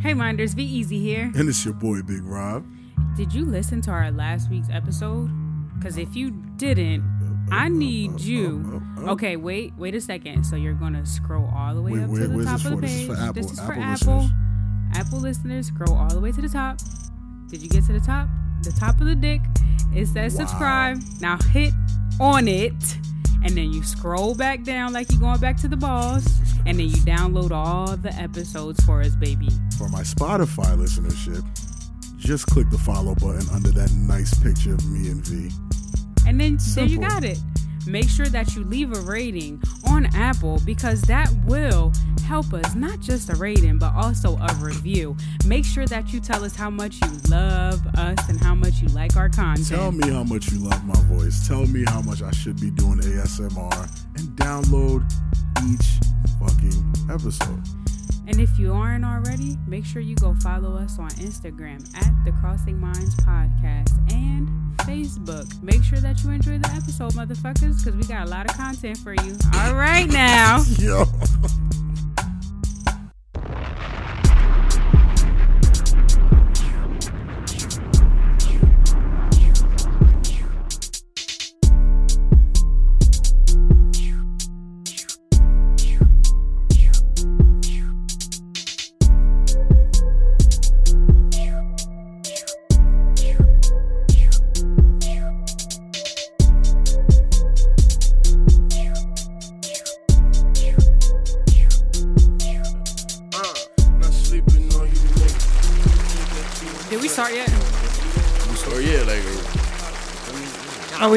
Hey minders, be easy here. And it's your boy Big Rob. Did you listen to our last week's episode? Because if you didn't, I need you. Okay, wait, wait a second. So you're gonna scroll all the way Wait, up to the top of the for? This is page. for Apple- This is for Apple Apple. listeners. Apple listeners, scroll all the way to the top. Did you get to the top? The top of the dick. It says Wow. subscribe. Now hit on it. And then you scroll back down like you're going back to the balls. And then you download all the episodes for us, baby. For my Spotify listenership, just click the follow button under that nice picture of me and V. And then there you got it. Make sure that you leave a rating on Apple because that will help us, not just a rating, but also a review. Make sure that you tell us how much you love us and how much you like our content. Tell me how much you love my voice. Tell me how much I should be doing ASMR and download each fucking episode. And if you aren't already, make sure you go follow us on Instagram at the Crossing Minds Podcast and Facebook. Make sure that you enjoy the episode, motherfuckers, because we got a lot of content for you. All right now. Yo.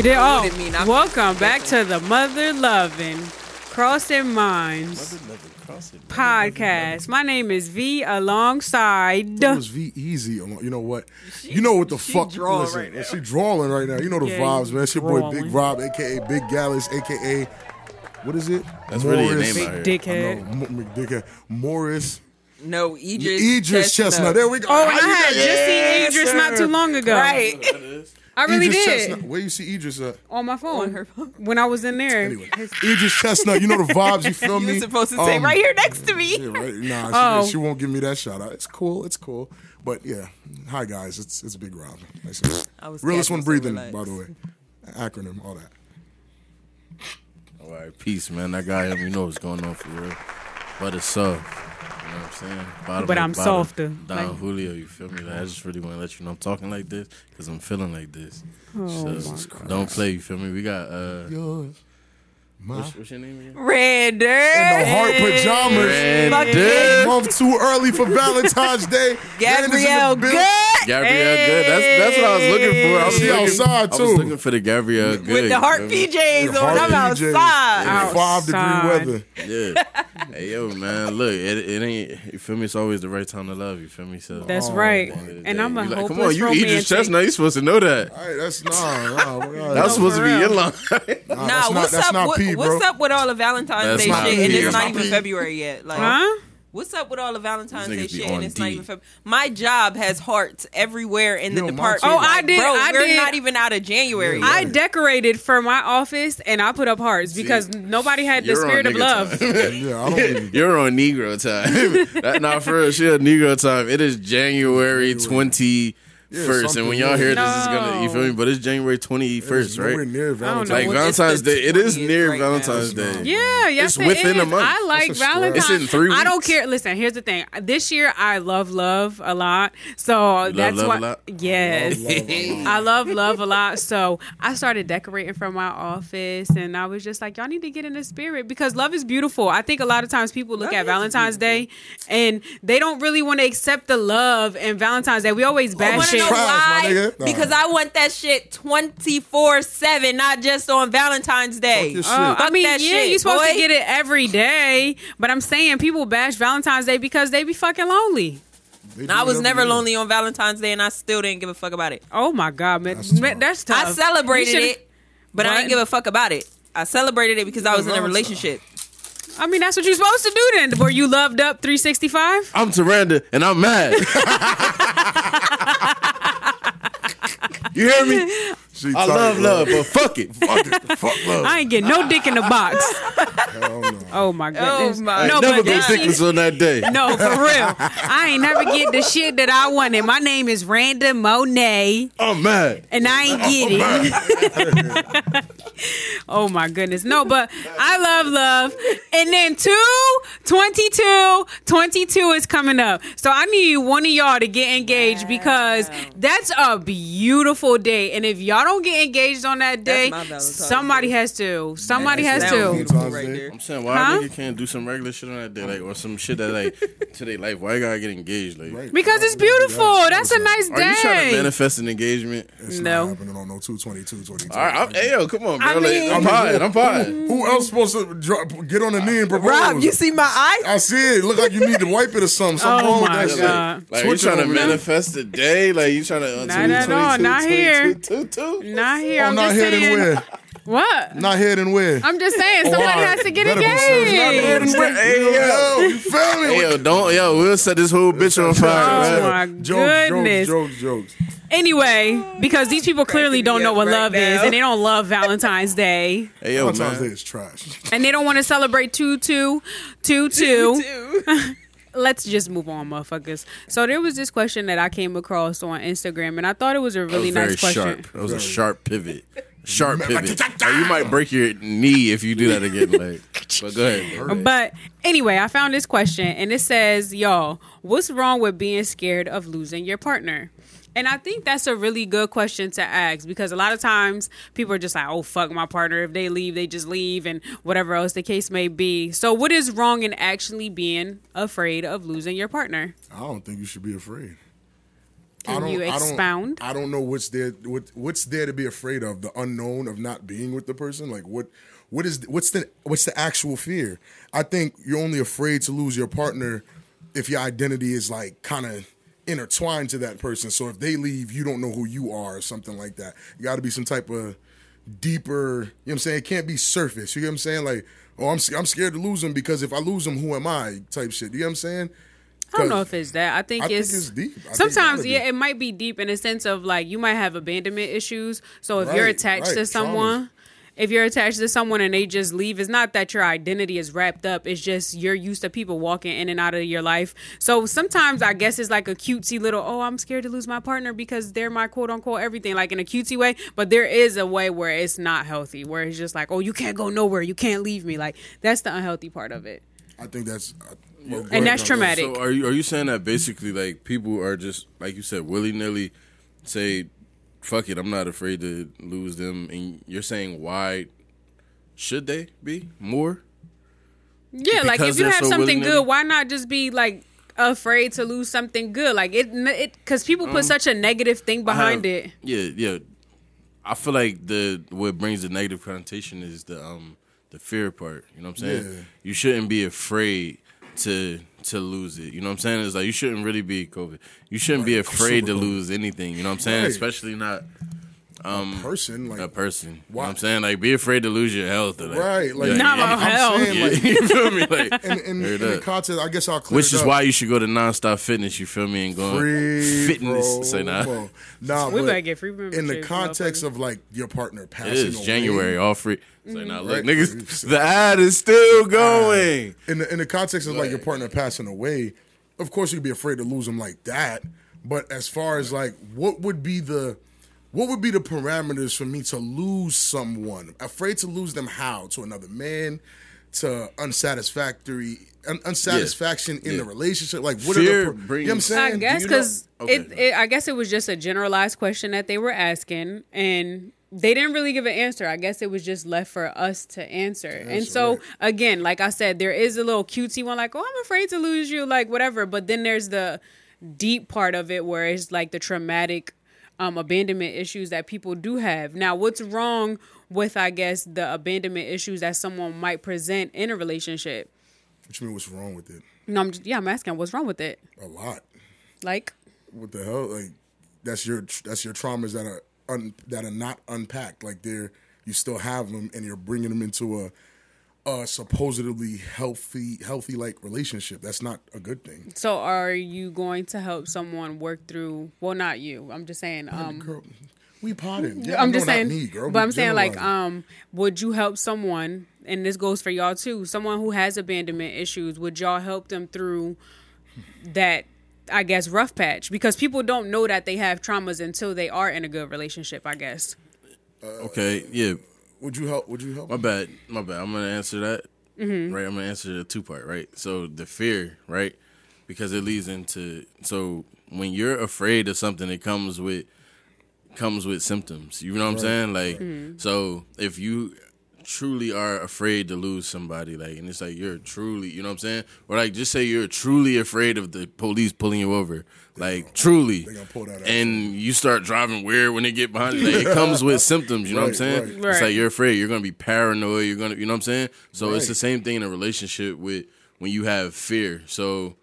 We did. Oh, mean welcome back to the Mother Loving Crossing Minds podcast. My name is V alongside. That was V Easy. You know what? You know what the she fuck? drawing listen, right now. She drawing right now. You know the Yeah, vibes, man. It's your boy. Big Rob, aka Big Gallus, aka what is it? That's really your Morris. name out here. Big I dickhead. know, M- McDickhead. Morris. No, Idris, Idris Chestnut. There we go. Oh, How and you I had got- just seen Idris not too long ago. Right. I really Idris did Chestnut. Where you see Idris at? on my phone On her phone. when I was in there. Anyway, Idris Chestnut. You know the vibes. You feel You me? were supposed to say Um, right here next to me. Yeah, right. Nah, she, Oh. she won't give me that shout out. It's cool. It's cool. But yeah, hi guys. It's it's Big Rob. Nice to- I was Realest capping, one breathing, relax. by the way. Acronym, all that. All right, peace, man. That guy, you know what's going on for real. But it's soft. You know what I'm saying? Bottom But I'm bottom, softer. Don Like- Julio, you feel me? Like, I just really want to let you know I'm talking like this because I'm feeling like this. Oh so don't play, you feel me? We got, uh, Yours. My what's, what's your name again? Redder. the heart pajamas. Red Fuck Dick. Month too early for Valentine's Day. Gabrielle Landis in the Good. building. Gabrielle Good. That's that's what I was looking for. I was She looking, outside, too. I was looking for the Gabrielle Good. With the heart you feel? PJs Heart on. I'm PJs. outside. In Five degree weather. Yeah. hey yo, man. Look, it, it ain't. You feel me? It's always the right time to love. You feel me? So That's Oh, right. at the end of the And I'm a you like, Come on, you romantic. Idris Chestnut. You supposed to know that. All right, that's nah, nah, nah, That's supposed to be for your line. nah, Nah, that's not, what's up? Not bro. what's up with all the Valentine's That's Day not shit? And it's That's not not even P. February yet. Like, Huh? what's up with all the Valentine's These Day niggas be shit? And on it's not D. even February. My job has hearts everywhere in the Yo, mine department. too. Oh, I did- Bro, I we're did- not even out of January. Yeah, yet. I decorated for my office and I put up hearts because nobody had the You're on spirit of nigga love. time. Yeah, I don't even. You're on Negro time. that, not for real. She on Negro time. It is January twenty first, and when y'all hear new. this, is gonna you feel me? But it's January twenty first, It's right? near know. Valentine's. Like Valentine's Day. It is near right. Valentine's It's Day. Yeah, yes, It's it within a month. I like That's. Valentine's. It's in three I don't care. Listen, here's the thing. This year, I love love a lot. So that's love why. a lot? Yes, Love, love, love. I love love a lot. So I started decorating from my office, and I was just like, y'all need to get in the spirit because love is beautiful. I think a lot of times people look Love at is Valentine's Day and they don't really want to accept the love and Valentine's Day. We always bash want to it. Know Trash, my why? Nah. Because I want that shit 24 7, not just on Valentine's Day. your uh, shit. Oh, I mean, that yeah, shit, you're supposed to get it every day, but I'm saying people bash Valentine's Day because they be fucking lonely. I was never they lonely on Valentine's Day, and I still didn't give a fuck about it. Oh my god, man, That's that's tough. tough. That's tough. I celebrated it, but I What? didn't give a fuck about it. I celebrated it because I was in a relationship. I mean, that's what you're supposed to do then. Were you loved up 365? I'm Taranda, and I'm mad. you hear me? She I tight, love love, but fuck it. Fuck it. Fuck love. I ain't getting no dick in the box. Hell no. Oh my goodness. Oh my no, Never but go dickless on that day. No, for real. I ain't never get the shit that I wanted. My name is Randa Monet, I'm mad. and I ain't get it. oh my goodness. No, but I love love. And then two, 22, 22 is coming up. So I need one of y'all to get engaged because that's a beautiful day. And if y'all don't get engaged on that day, my Valentine's somebody has to. Somebody has to. right there. I'm saying why Huh? a nigga can't do some regular shit on that day, like or some shit that like to their life. Why you gotta get engaged? Like, Right. Because it's beautiful. That's a nice day. are you trying to manifest an engagement? It's No. not happening on no 222, 22. All right, I'm, hey yo, come on, bro. I like, mean- I'm fine. I'm fine. Who else supposed to drop, get on the knee and propose? Rob, you see my eye? I see it. Look like you need to wipe it or something. Something Oh wrong with my that God. shit. Like you trying to manifest the day? Like you trying to? Uh, Not at all, not here. Two, two. Not here. Oh, I'm not just here saying. where? What? Not here and where? I'm just saying oh, somebody all right. has to get Better be serious. Not here engaged. and where? Hey, yo. yo, you feel me? Hey yo, don't yo. We'll set this whole bitch on fire. Oh fire. my man. Jokes, goodness. jokes, jokes, jokes. Anyway, because these people clearly don't know what right love is and they don't love Valentine's Day Hey yo, Valentine's Day is trash. and they don't want to celebrate two two two two. Let's just move on, motherfuckers. So there was this question that I came across on Instagram and I thought it was a That was really very nice question. sharp. That was a sharp pivot. Sharp pivot. Like, you might break your knee if you do that again. Like, but go ahead. But anyway, I found this question and it says, Y'all, what's wrong with being scared of losing your partner? And I think that's a really good question to ask because a lot of times people are just like, oh, fuck my partner. If they leave, they just leave and whatever else the case may be. So, what is wrong in actually being afraid of losing your partner? I don't think you should be afraid. I Can don't- you I don't- expound? I don't know what's there. What, what's there to be afraid of? The unknown of not being with the person. Like what? What is? What's the? What's the actual fear? I think you're only afraid to lose your partner if your identity is like kind of intertwined to that person. So if they leave, you don't know who you are or something like that. You got to be some type of deeper. You know what I'm saying? It can't be surface. You get what I'm saying? Like, oh, I'm I'm scared to lose him because if I lose him, who am I? Type shit. You know what I'm saying? I don't know if it's that. I think I think it's, it's deep. I think it sometimes, yeah, it might be deep in a sense of like you might have abandonment issues. So if you're attached right, to traumas. Someone, if you're attached to someone and they just leave, it's not that your identity is wrapped up. It's just you're used to people walking in and out of your life. So sometimes I guess it's like a cutesy little, oh, I'm scared to lose my partner because they're my quote unquote everything, like in a cutesy way. But there is a way where it's not healthy, where it's just like, oh, you can't go nowhere, you can't leave me. Like that's the unhealthy part of it. I think that's. uh, well, And ahead, that's traumatic. So are you are you saying that basically like people are just like you said willy nilly say fuck it I'm not afraid to lose them and you're saying why should they be more? Yeah, like if you have so something good, why not just be like afraid to lose something good? Like it, it because people put such a negative thing behind have- it. Yeah, yeah. I feel like the what brings the negative connotation is the um the fear part. You know what I'm saying? Yeah. You shouldn't be afraid to to lose it. You know what I'm saying? It's like you shouldn't really be COVID. You shouldn't be afraid to lose anything. You know what I'm saying? Right. Especially not um, a person. Like a person. You know what I'm saying? Like be afraid to lose your health. Or like, Right, like- Not yeah, my health. saying, like, you feel me? Like, in, in, Heard in the that. context, I guess I'll clear which it is up. why you should go to nonstop fitness. You feel me? And go free fitness. bro, Say nah. bro. Nah, We but better get free in the context of like your partner It passing is away, January, all free. It's like, nah, look, Right. niggas, the ad is still going. in the in the context of like your partner passing away, of course you'd be afraid to lose them like that. But as far as like what would be the what would be the parameters for me to lose someone? Afraid to lose them how? To another man? To unsatisfactory un- unsatisfaction in Yeah. the relationship? Like what Fear are the pro- you know what I'm brings- saying? I guess you know- because Okay, it, no. it, I guess it was just a generalized question that they were asking, and they didn't really give an answer. I guess it was just left for us to answer. and so right. again, like I said, there is a little cutesy one, like, "Oh, I'm afraid to lose you," like whatever. But then there's the deep part of it where it's like the traumatic um, abandonment issues that people do have. Now, what's wrong with, I guess, the abandonment issues that someone might present in a relationship? What you mean what's wrong with it? No, I'm just, yeah, I'm asking, what's wrong with it? A lot. Like, what the hell? Like that's your that's your traumas that are un, that are not unpacked. Like they're you still have them, and you're bringing them into a a supposedly healthy healthy like relationship. That's not a good thing. So are you going to help someone work through well not you. I'm just saying um Girl, We potted. Yeah, I'm just saying, me, girl. but We I'm saying like, um, would you help someone, and this goes for y'all too, someone who has abandonment issues? Would y'all help them through that? I guess rough patch because people don't know that they have traumas until they are in a good relationship. I guess. Uh, okay, yeah. would you help? Would you help? My bad. My bad. I'm gonna answer that. Mm-hmm. Right. I'm gonna answer the two part. Right. So the fear. Right. Because it leads into so when you're afraid of something, it comes with comes with symptoms. You know what I'm saying? Like mm-hmm. so if you truly are afraid to lose somebody, like and it's like you're truly, you know what I'm saying? Or like just say you're truly afraid of the police pulling you over. Like truly. They gonna pull that out. And you start driving weird when they get behind you. Like, it comes with symptoms, you know what I'm saying? right. It's like you're afraid. You're gonna be paranoid. You're gonna, you know what I'm saying? So it's the same thing in a relationship with when you have fear. So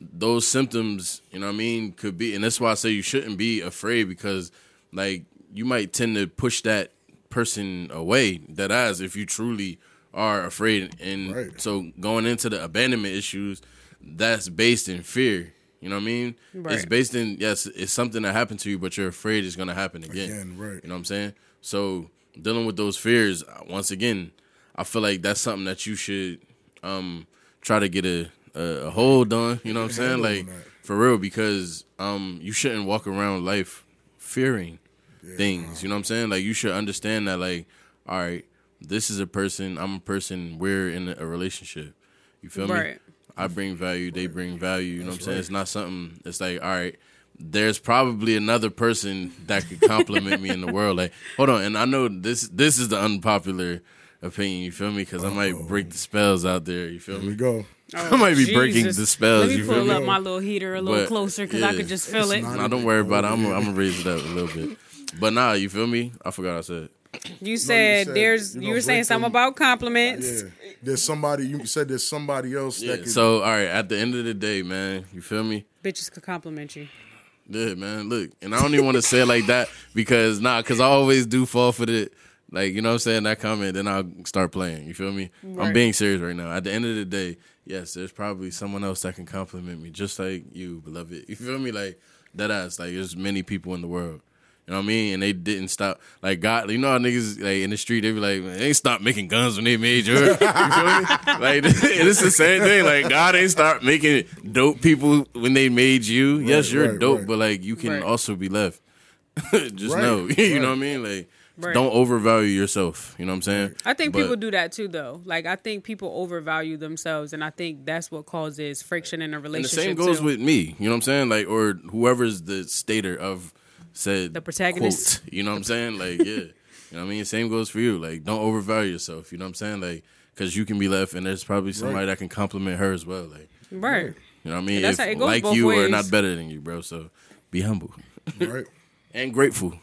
those symptoms, you know what I mean, could be, and that's why I say you shouldn't be afraid because, like, you might tend to push that person away. That as if you truly are afraid, and Right. so going into the abandonment issues, that's based in fear. You know what I mean? It's based in yes, it's something that happened to you, but you're afraid it's gonna happen again. Again, right. You know what I'm saying? So dealing with those fears, once again, I feel like that's something that you should um try to get a a, a hold on. You know what I'm saying? Like for real, because um you shouldn't walk around life fearing things. You know what I'm saying? Like you should understand that like, all right, this is a person, I'm a person, we're in a relationship. You feel me? I bring value, they bring value. You know what I'm saying? right. It's not something. It's like, all right, there's probably another person that could compliment me in the world. Like, hold on, and I know this. This is the unpopular opinion. You feel me? Because I might break the spells out there. You feel Here we me? go. I might be oh, breaking the spells. Let me you feel pull me? up my little heater a little But, closer because I could just feel it. not- don't worry about it. I'm. I'm gonna raise it up a little bit. But nah, you feel me? I forgot what I said. You said, said there's. you You, were saying break something them- about compliments. Yeah. There's somebody. You said there's somebody else Yeah. that could. So all right, at the end of the day, man, you feel me? Bitches could compliment you. Yeah, man. Look, and I don't even want to say it like that because nah, because I always do fall for the like you know what I'm saying that comment. Then I'll start playing. You feel me? I'm being serious right now. At the end of the day, yes, there's probably someone else that can compliment me just like you, beloved. You feel me? Like that ass. Like there's many people in the world. You know what I mean? And they didn't stop. Like God, you know how niggas like in the street they be like, they ain't stop making guns when they made yours. You feel me? Like it's the same thing. Like God ain't start making dope people when they made you. yes, you're right, dope, right. but like you can Right. also be left. Just Right, know, you right. know what I mean? Like, Right. don't overvalue yourself. You know what I'm saying? I think But- people do that too, though. Like I think people overvalue themselves, and I think that's what causes friction in a And the same goes too. with me. You know what I'm saying? Like, or whoever's the stater of said The protagonist. quote. You know what I'm saying? Like, yeah. You know what I mean? Same goes for you. Like, don't overvalue yourself. You know what I'm saying? Like, because you can be left, and there's probably somebody Right. that can compliment her as well. Like, right. you know what I mean? And that's If how it goes like both you or ways. not better than you, bro. So be humble right. and grateful.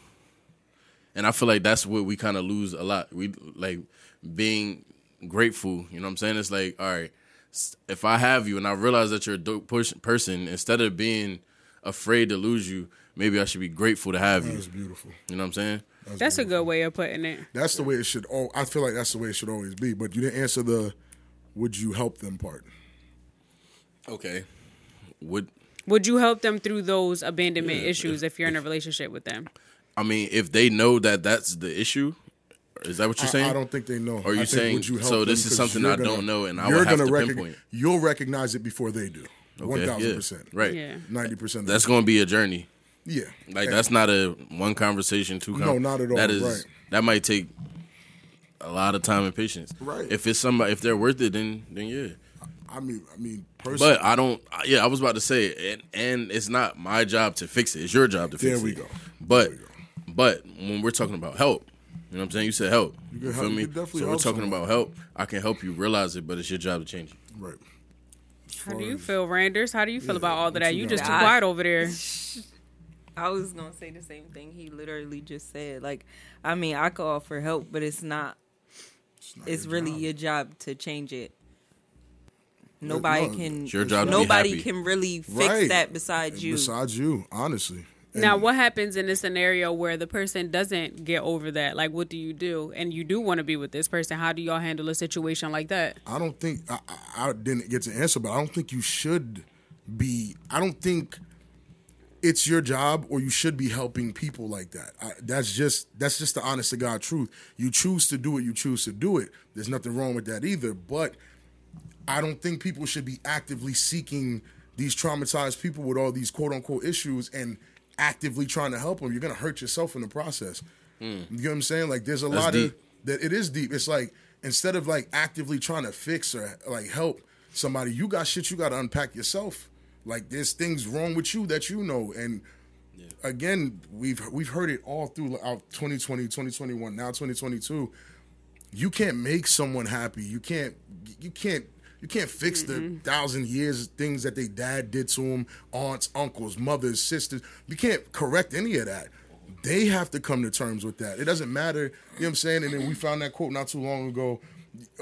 And I feel like that's what we kind of lose a lot. We like being grateful. You know what I'm saying? It's like, all right, if I have you and I realize that you're a dope push- person, instead of being afraid to lose you, maybe I should be grateful to have you. That's beautiful. You know what I'm saying? That's a good way of putting it. That's the way it should. Oh, I feel like that's the way it should always be. But you didn't answer the "Would you help them?" part. Okay. Would Would you help them through those abandonment issues if you're in a relationship with them? I mean if they know that that's the issue? Is that what you're saying? I don't think they know. Or you I think, saying, would you help so this is something you're I don't know and I you're would have gonna to recog- pinpoint. You'll recognize it before they do. Okay, thousand yeah, percent. Right. Yeah. Ninety percent. That's going to be a journey. Yeah. Like And- that's not a one conversation, two. No, not at all, That is right. that might take a lot of time and patience. Right. If it's somebody, if they're worth it, then then yeah. I mean, I mean, personally. But I don't. Yeah, I was about to say, and and it's not my job to fix it. It's your job to fix it. There it. we go. But but when we're talking about help, you know what I'm saying? You said help. You, can feel help- you me? can definitely so we're talking someone. about help. I can help you realize it, but it's your job to change it. right. How do you feel, Randers? How do you feel about all of that? you You got? just too quiet over there. I was gonna say the same thing he literally just said. Like, I mean, I could offer help, but it's not. not It's your really job. your job to change it. Nobody no, can. it's your job to be nobody happy. can really fix Right. that besides you. Besides you, honestly. And Now, what happens in a scenario where the person doesn't get over that? Like, what do you do? And you do want to be with this person. How do y'all handle a situation like that? I don't think I, I, I didn't get to answer, but I don't think you should be. I don't think it's your job or you should be helping people like that. I, that's just that's just the honest to God truth. You choose to do it, you choose to do it. There's nothing wrong with that either, but I don't think people should be actively seeking these traumatized people with all these quote unquote issues and actively trying to help them. You're gonna hurt yourself in the process. Hmm. You know what I'm saying? Like there's a lot deep. of that. It is deep. It's like instead of like actively trying to fix or like help somebody, you got shit you got to unpack yourself. Like there's things wrong with you that you know, and again, we've we've heard it all throughout 2020, 2021, now 2022 you can't make someone happy. You can't you can't you can't fix the thousand years things that they dad did to them, aunts, uncles, mothers, sisters. You can't correct any of that. They have to come to terms with that. It doesn't matter, you know what I'm saying? And then we found that quote not too long ago.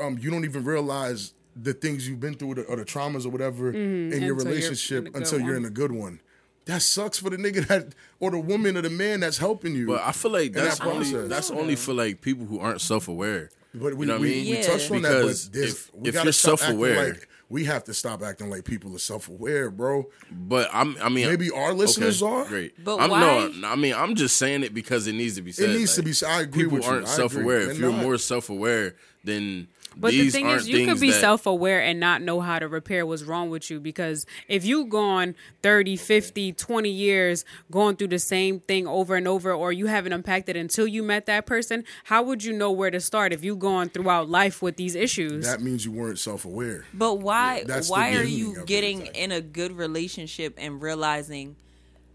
Um, you don't even realize the things you've been through or the, or the traumas or whatever mm-hmm. in your until you're in relationship a good until you're in a good one. That sucks for the nigga that or the woman or the man that's helping you. But I feel like in that that's only process. that's only for like people who aren't self aware. But we, you know what we, I mean? we Yeah. touched on Because that. But this, if- we if you're self-aware- like we have to stop acting like people are self-aware, bro. But I'm I mean Maybe our listeners okay, are. great. But I'm, why- No, I mean I'm just saying it because it needs to be said. It needs to be said. I agree People with you. aren't I self aware. They're If you're not. more self aware, then But these the thing is, you could be that- self aware and not know how to repair what's wrong with you. Because if you've gone 30, 50, 20 years going through the same thing over and over, or you haven't unpacked it until you met that person, how would you know where to start if you've gone throughout life with these issues? That means you weren't self-aware. But why that's the why are you getting exactly. in a good relationship and realizing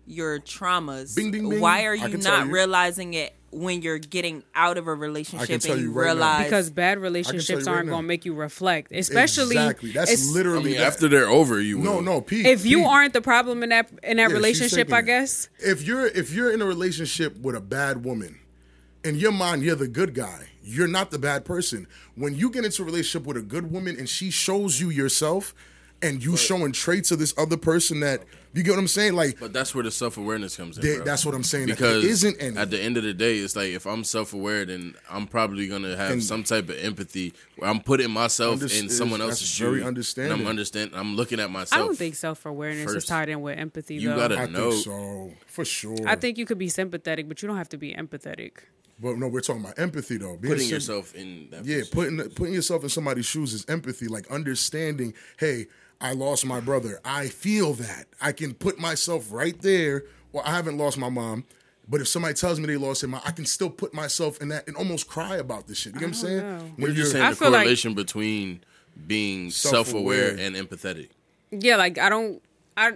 your traumas? Bing, bing, bing. Why are you not you. realizing it when you're getting out of a relationship and you you right now. realize because bad relationships aren't now. going to make you reflect, especially exactly. That's it's- I literally mean, that. after they're over, you no, will. no, Pete. if you aren't the problem in that in that yeah, relationship, taking I it. guess. if you're if you're in a relationship with a bad woman, in your mind you're the good guy. You're not the bad person. When you get into a relationship with a good woman and she shows you yourself, and you showing traits of this other person that you get what I'm saying, like But that's where the self awareness comes in. They- bro. that's what I'm saying, Because isn't any. at the end of the day, it's like if I'm self aware, then I'm probably gonna have And- some type of empathy where I'm putting myself Unders- in someone that's else's very shoes. understanding. And I'm understand. I'm looking at I myself. don't think self awareness is tied in with empathy. You though. gotta- I No. think so for sure. I think you could be sympathetic, but you don't have to be empathetic. but no, we're talking about empathy though. Being putting sim- yourself in that. Yeah, position. putting putting yourself in somebody's shoes is empathy, like understanding. Hey, I lost my brother. I feel that. I can put myself right there. Well, I haven't lost my mom, but if somebody tells me they lost their mom, I can still put myself in that and almost cry about this shit. You know what I'm oh, saying? know. We're When just you're saying I the feel like- correlation between being self aware Self-aware. and empathetic. Yeah, like I don't. I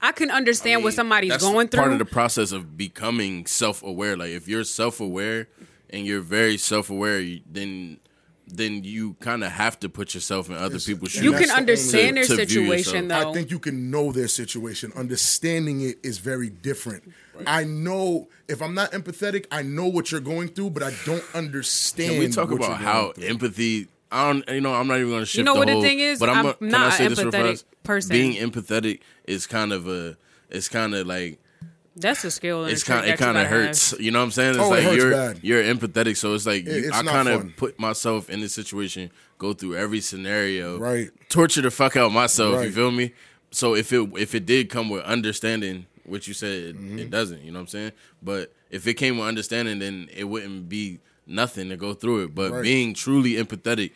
I can understand what somebody's That's going through. Part of the process of becoming self aware. Like if you're self aware and you're very self aware, then then you kind of have to put yourself in other people's shoes. you can understand only- their to- to view situation though. I think you can know their situation. Understanding it is very different. I know if I'm not empathetic, I know what you're going through, but I don't understand. Can we talk what about how through. empathy? I don't. You know, I'm not even going to shift. You know the what the thing is? But I'm, I'm gonna- not an empathetic person. Being empathetic is kind of a. It's kind of like That's a skill. And it's kind. It kind of gotta have. hurts. You know what I'm saying? It's Oh, it like hurts you're bad. you're empathetic, so it's like It- you, it's I kind of put myself in this situation, go through every scenario, Right. Torture the fuck out myself. You feel me? So if it if it did come with understanding, which you said it, Mm-hmm. it doesn't, you know what I'm saying? But if it came with understanding, then it wouldn't be nothing to go through it. But Right. being truly empathetic,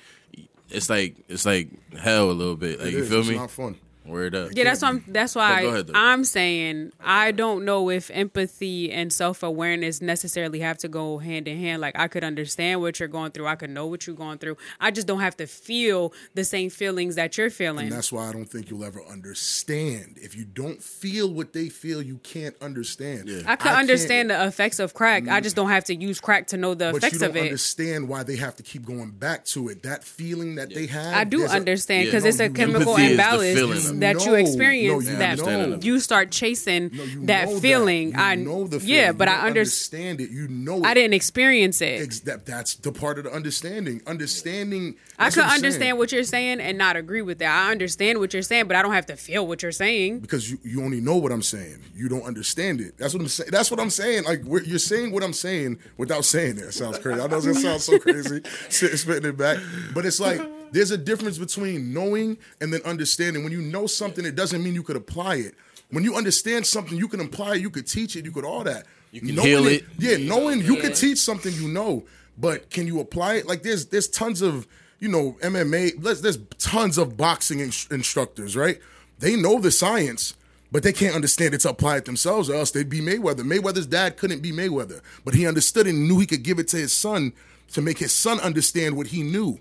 it's like it's like hell a little bit. Like It you is. feel It's me? not fun. Word up. Yeah, that's why. I'm, that's why ahead. I'm saying I don't know if empathy and self awareness necessarily have to go hand in hand. Like I could understand what you're going through. I could know what you're going through. I just don't have to feel the same feelings that you're feeling. And that's why I don't think you'll ever understand. If you don't feel what they feel, you can't understand. I could can't- understand the effects of crack. I just mm. don't have to use crack to know the but effects don't of it. understand why they have to keep going back to it. That feeling that they have. I do there's a- understand Yeah. because No, it's a chemical Empathy is the imbalance feeling. that you experience. no, you that know. you start chasing No, you that know feeling. You I know the feeling. yeah, but You I under, understand it. You know it. I didn't experience it. Ex- that, that's the part of the understanding. Understanding. I that's could what understand saying. what you're saying and not agree with that. I understand what you're saying, but I don't have to feel what you're saying. because you, you only know what I'm saying. You don't understand it. That's what I'm saying. That's what I'm saying. Like we're, you're saying what I'm saying without saying it. It sounds crazy. I know it sounds so crazy, sit- spitting it back. But it's like there's a difference between knowing and then understanding. When you know something, it doesn't mean you could apply it. When you understand something, you can apply it, you could teach it, you could all that. You can Knowing heal it. Yeah, knowing you can teach something you know, but can you apply it? Like there's there's tons of you know MMA. There's, there's tons of boxing inst- instructors, right? They know the science, but they can't understand it to apply it themselves, or else they'd be Mayweather. Mayweather's dad couldn't be Mayweather, but he understood and knew he could give it to his son to make his son understand what he knew.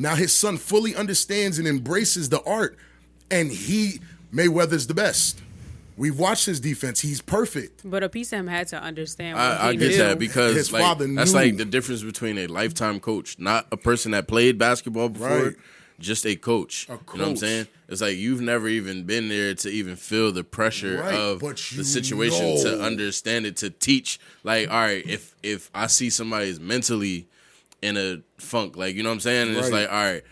Now his son fully understands and embraces the art, and he Mayweather's the best. We've watched his defense; he's perfect. But a piece of him had to understand. What I, I get knew. that because His like, father that's like the difference between a lifetime coach, not a person that played basketball before, Right. just a coach. A You know what I'm saying? It's like you've never even been there to even feel the pressure Right, of the situation to understand it, to teach. Like, all right, if if I see somebody's mentally in a funk, like you know what I'm saying, and it's like, all right.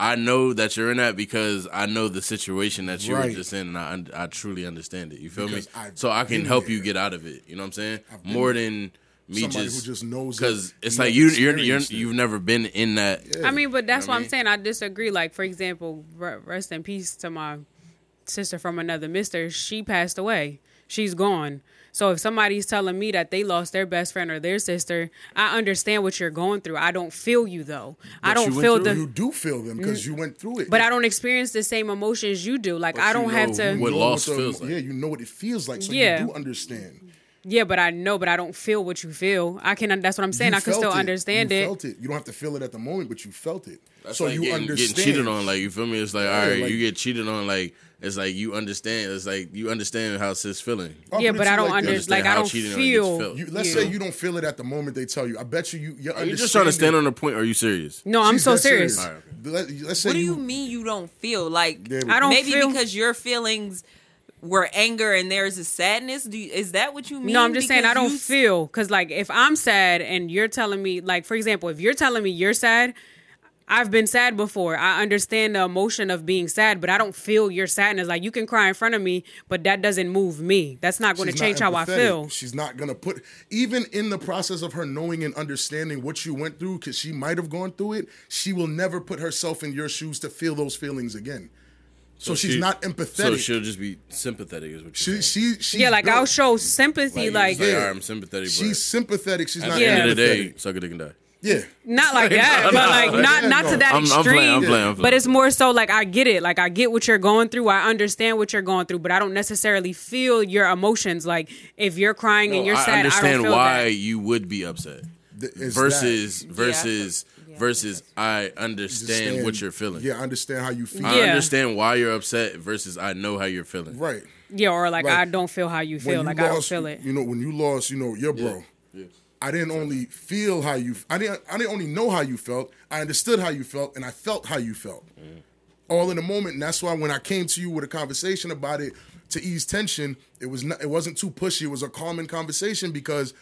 I know that you're in that because I know the situation that you were Right. just in, and I, I truly understand it. You feel Because me? I've So I can been help you get out of it. You know what I'm saying? More than me Somebody just who just knows it, because it's like you you're, you're, you've never been in that. I mean, but that's You know what what I I'm mean? saying. I disagree. Like, for example, rest in peace to my sister from another mister. She passed away. She's gone. So if somebody's telling me that they lost their best friend or their sister, I understand what you're going through. I don't feel you though. I don't feel through- the. You do feel them because you went through it. but I don't experience the same emotions you do. Like But I don't have know to. what know loss the- feels like. Yeah, you know what it feels like, so Yeah. you do understand. Yeah, but I know, but I don't feel what you feel. I can. That's what I'm saying. You I can still it. understand you it. Felt it. You don't have to feel it at the moment, but you felt it. That's so like you getting, understand. getting cheated on. Like you feel me? It's like all right, like- you get cheated on. Like it's like you understand. It's like you understand how sis feeling. Oh, I'll Yeah, but I don't like this. understand. Like I don't cheating feel. felt. You, let's you. say you don't feel it at the moment they tell you. I bet you you you Are you just trying to stand on the point? Are you serious? No, I'm She's so dead serious. All right, Let, let's say What do you mean you don't feel like? There I don't maybe feel- because your feelings were anger and there's a sadness. Do you, is that what you mean? No, I'm just saying I don't you- feel because like if I'm sad and you're telling me like for example if you're telling me you're sad, I've been sad before. I understand the emotion of being sad, but I don't feel your sadness. Like you can cry in front of me, but that doesn't move me. That's not going to change how I feel. She's not gonna put even in the process of her knowing and understanding what you went through, because she might have gone through it. She will never put herself in your shoes to feel those feelings again. So, she's she- not empathetic. So she'll just be sympathetic. Is what she you're saying. she she's Yeah, like built- I'll show sympathy, Like, like, you're like, Yeah. all right, I'm sympathetic. She's sympathetic. She's at not the end of the empathetic. day, suck a dick and die. Yeah. not like that, but like not not to that I'm- I'm extreme. playing, I'm playing, I'm But it's more so like I get it. Like I get what you're going through. I understand what you're going through, but I don't necessarily feel your emotions. Like if you're crying and you're I sad, I understand don't feel why that. you would be upset. Th- it's versus that. versus Yeah. versus I understand Understand- what you're feeling. Yeah, I understand how you feel. I Yeah. understand why you're upset versus I know how you're feeling. Right. Yeah, or like Like, I don't feel how you feel. you Like I don't lost- feel it. You know, when you lost, you know, your bro. I didn't only feel how you. I didn't. I didn't only know how you felt. I understood how you felt, and I felt how you felt, mm. all in a moment. And that's why when I came to you with a conversation about it to ease tension, it was not. It wasn't too pushy. It was a calming conversation because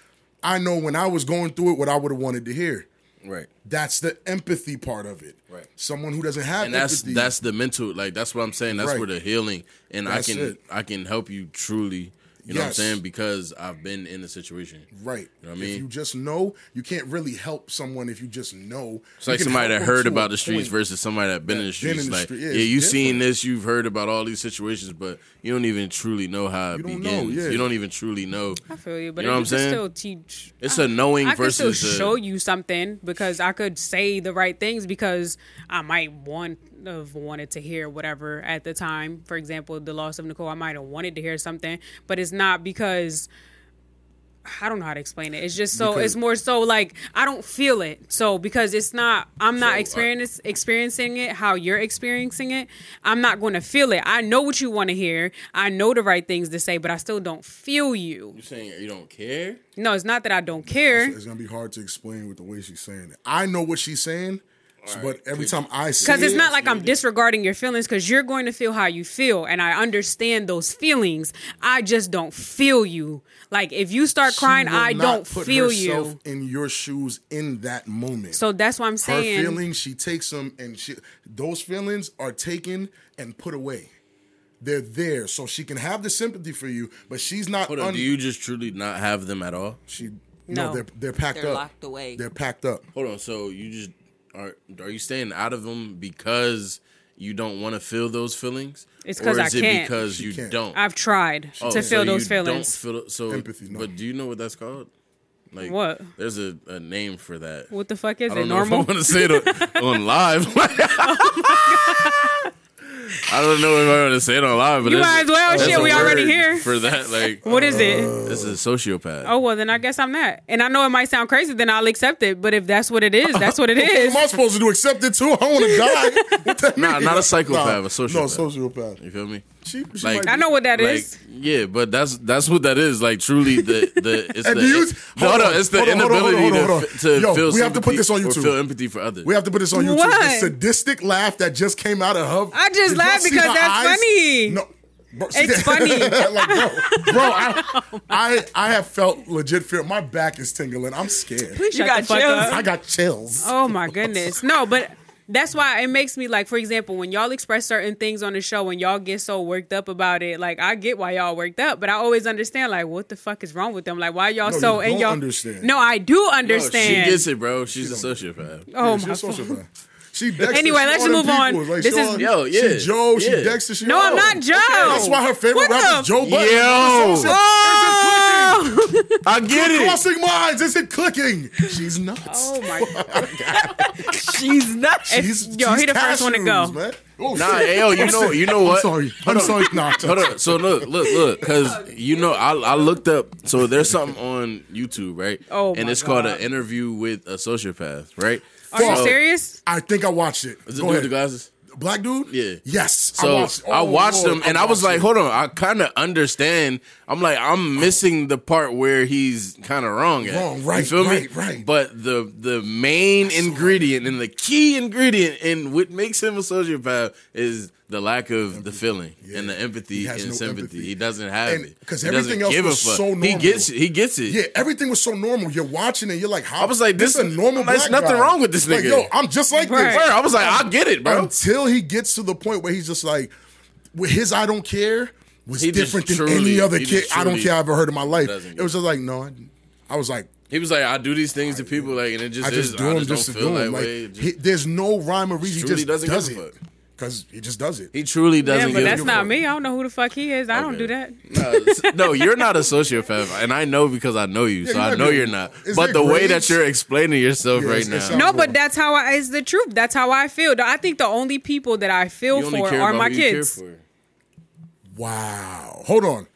I know when I was going through it, what I would have wanted to hear. Right. That's the empathy part of it. Right. Someone who doesn't have And that's empathy. that's the mental like that's what I'm saying. That's Right. where the healing and That's I can it. I can help you truly. You know what I'm saying? Because I've been in the situation. Right. You know what I If mean? you just know, you can't really help someone if you just know. It's like You can somebody that heard about the streets versus somebody that been in the That been in streets. the like, street. Yeah, yeah, it's you seen different. this, you've heard about all these situations, but you don't even truly know how it You know, begins. yeah. You don't even truly know. I feel you, but You know what I'm saying? still teach. It's a knowing I could still versus a- show you something because I could say the right things because I might want have wanted to hear whatever at the time. For example, the loss of Nicole, I might have wanted to hear something, but it's not because I don't know how to explain it. It's just so Because- it's more so like I don't feel it. So because it's not I'm not So, uh, experience, experiencing it how you're experiencing it, I'm not going to feel it. I know what you want to hear. I know the right things to say, but I still don't feel you. You're saying you don't care? No, it's not that I don't care. It's gonna be hard to explain with the way she's saying it. I know what she's saying, but every time I see Because it's not like I'm disregarding your feelings because you're going to feel how you feel. And I understand those feelings. I just don't feel you. Like if you start crying, I don't put feel you. in your shoes in that moment. So that's what I'm saying. her feelings, she takes them, and she those feelings are taken and put away. They're there, so she can have the sympathy for you, but she's not. Hold on, un- do you just truly not have them at all? She No. no, they're they're packed They're up. locked away. They're packed up. Hold on, so you just are are you staying out of them because you don't want to feel those feelings? It's 'cause Or I is it can't. because She you can't. don't? I've tried Oh, to so feel those you feelings. Don't feel, so Empathy, no. But do you know what that's called? Like What? There's a, a name for that. What the fuck is I it? don't know Normal? if I want to say it on, on live. Oh I don't know if I want to say it on live, but You might as well. Shit, we already here. for that. Like, what is it? Uh, this is a sociopath. Oh well, then I guess I'm that. And I know it might sound crazy, then I'll accept it. But if that's what it is, that's what it is. What is. am I supposed to do? Accept it too? I want to die. What that Nah, mean? not a psychopath, a sociopath. No, sociopath. sociopath. You feel me? She, she Like- I know what that like, is. Yeah, but that's that's what that is. Like truly, the the it's the you- no, hold no, on, it's the hold on, inability hold on, to hold on. f- to Yo, feel. we have to put this on or YouTube. feel empathy for others. We have to put this on YouTube. What? The sadistic laugh that just came out of her. I just Did laughed because that's eyes? funny. No. Bro, It's funny. like, bro, bro I, I, I have felt legit fear. My back is tingling. I'm scared. Please You got chills? I got chills. Oh my goodness. No, but that's why it makes me like, for example, when y'all express certain things on the show, when y'all get so worked up about it, like I get why y'all worked up, but I always understand like what the fuck is wrong with them? Like why y'all No, so you in don't y'all understand. No, I do No, understand. she gets it, bro. She's a sociopath. oh Yeah, my she's a fuck. sociopath. She Dexter. Anyway, she let's all move on. Like, This she is- all- Yo, yeah, She Joe. She. Dexter. She No, all- I'm not Joe. That's why her favorite What rapper is Joe Budden. Yo. That's what I'm saying. Oh, I get it. Crossing minds. Is it clicking? She's nuts. oh my god. She's not. She's, yo, she's he the first one to go. Man. Oh, Nah, shit. yo, you know, you know what? I'm sorry. I'm sorry. Nah, Hold on. So look, look, look, because you know, I, I looked up. So there's something on YouTube, right? Oh, and my it's called an interview with a sociopath, right? Are you serious? I think I watched it. Is it Go dude with ahead. the glasses? Black dude? Yeah. Yes. So I watched, I oh, watched Lord, them, and I, was watched like, it. "Hold on, I kind of understand." I'm like, I'm missing the part where he's kind of wrong. At. Wrong, You right, feel me? right, right. But the the main ingredient and the key ingredient in what makes him a sociopath is the lack of the feeling and the empathy He has and no sympathy. empathy. He doesn't have And- it 'cause He everything else give a was fuck. so He gets it. He gets it. Yeah, everything was so normal. You're watching it. You're like, how? I was like, this is a normal there's nothing guy. wrong with this Like, nigga. yo, I'm just like Right. this. Word, I was like, I get it, bro. Until he gets to the point where he's just like, with his I don't care was He different than truly- any other kid just I don't care I've ever heard in my life. It was just like, no, I, I was like, He was like, I do these things to people, like, and it just I is. just do I them just just don't to feel do that them. Like, way. Just- he, there's no rhyme or reason. He truly just doesn't does give a it fuck. Because he just does it. he truly doesn't but that's not me. I don't know who the fuck he is. I don't do that. No, no, you're not a sociopath, and I know because I know you, so I know good. you're not. Is But there the way that you're explaining yourself Yeah, right it's- now, sounds- No, wrong. but that's how I is the truth. That's how I feel. I think the only people that I feel you for are my who you care kids. Wow. Hold on.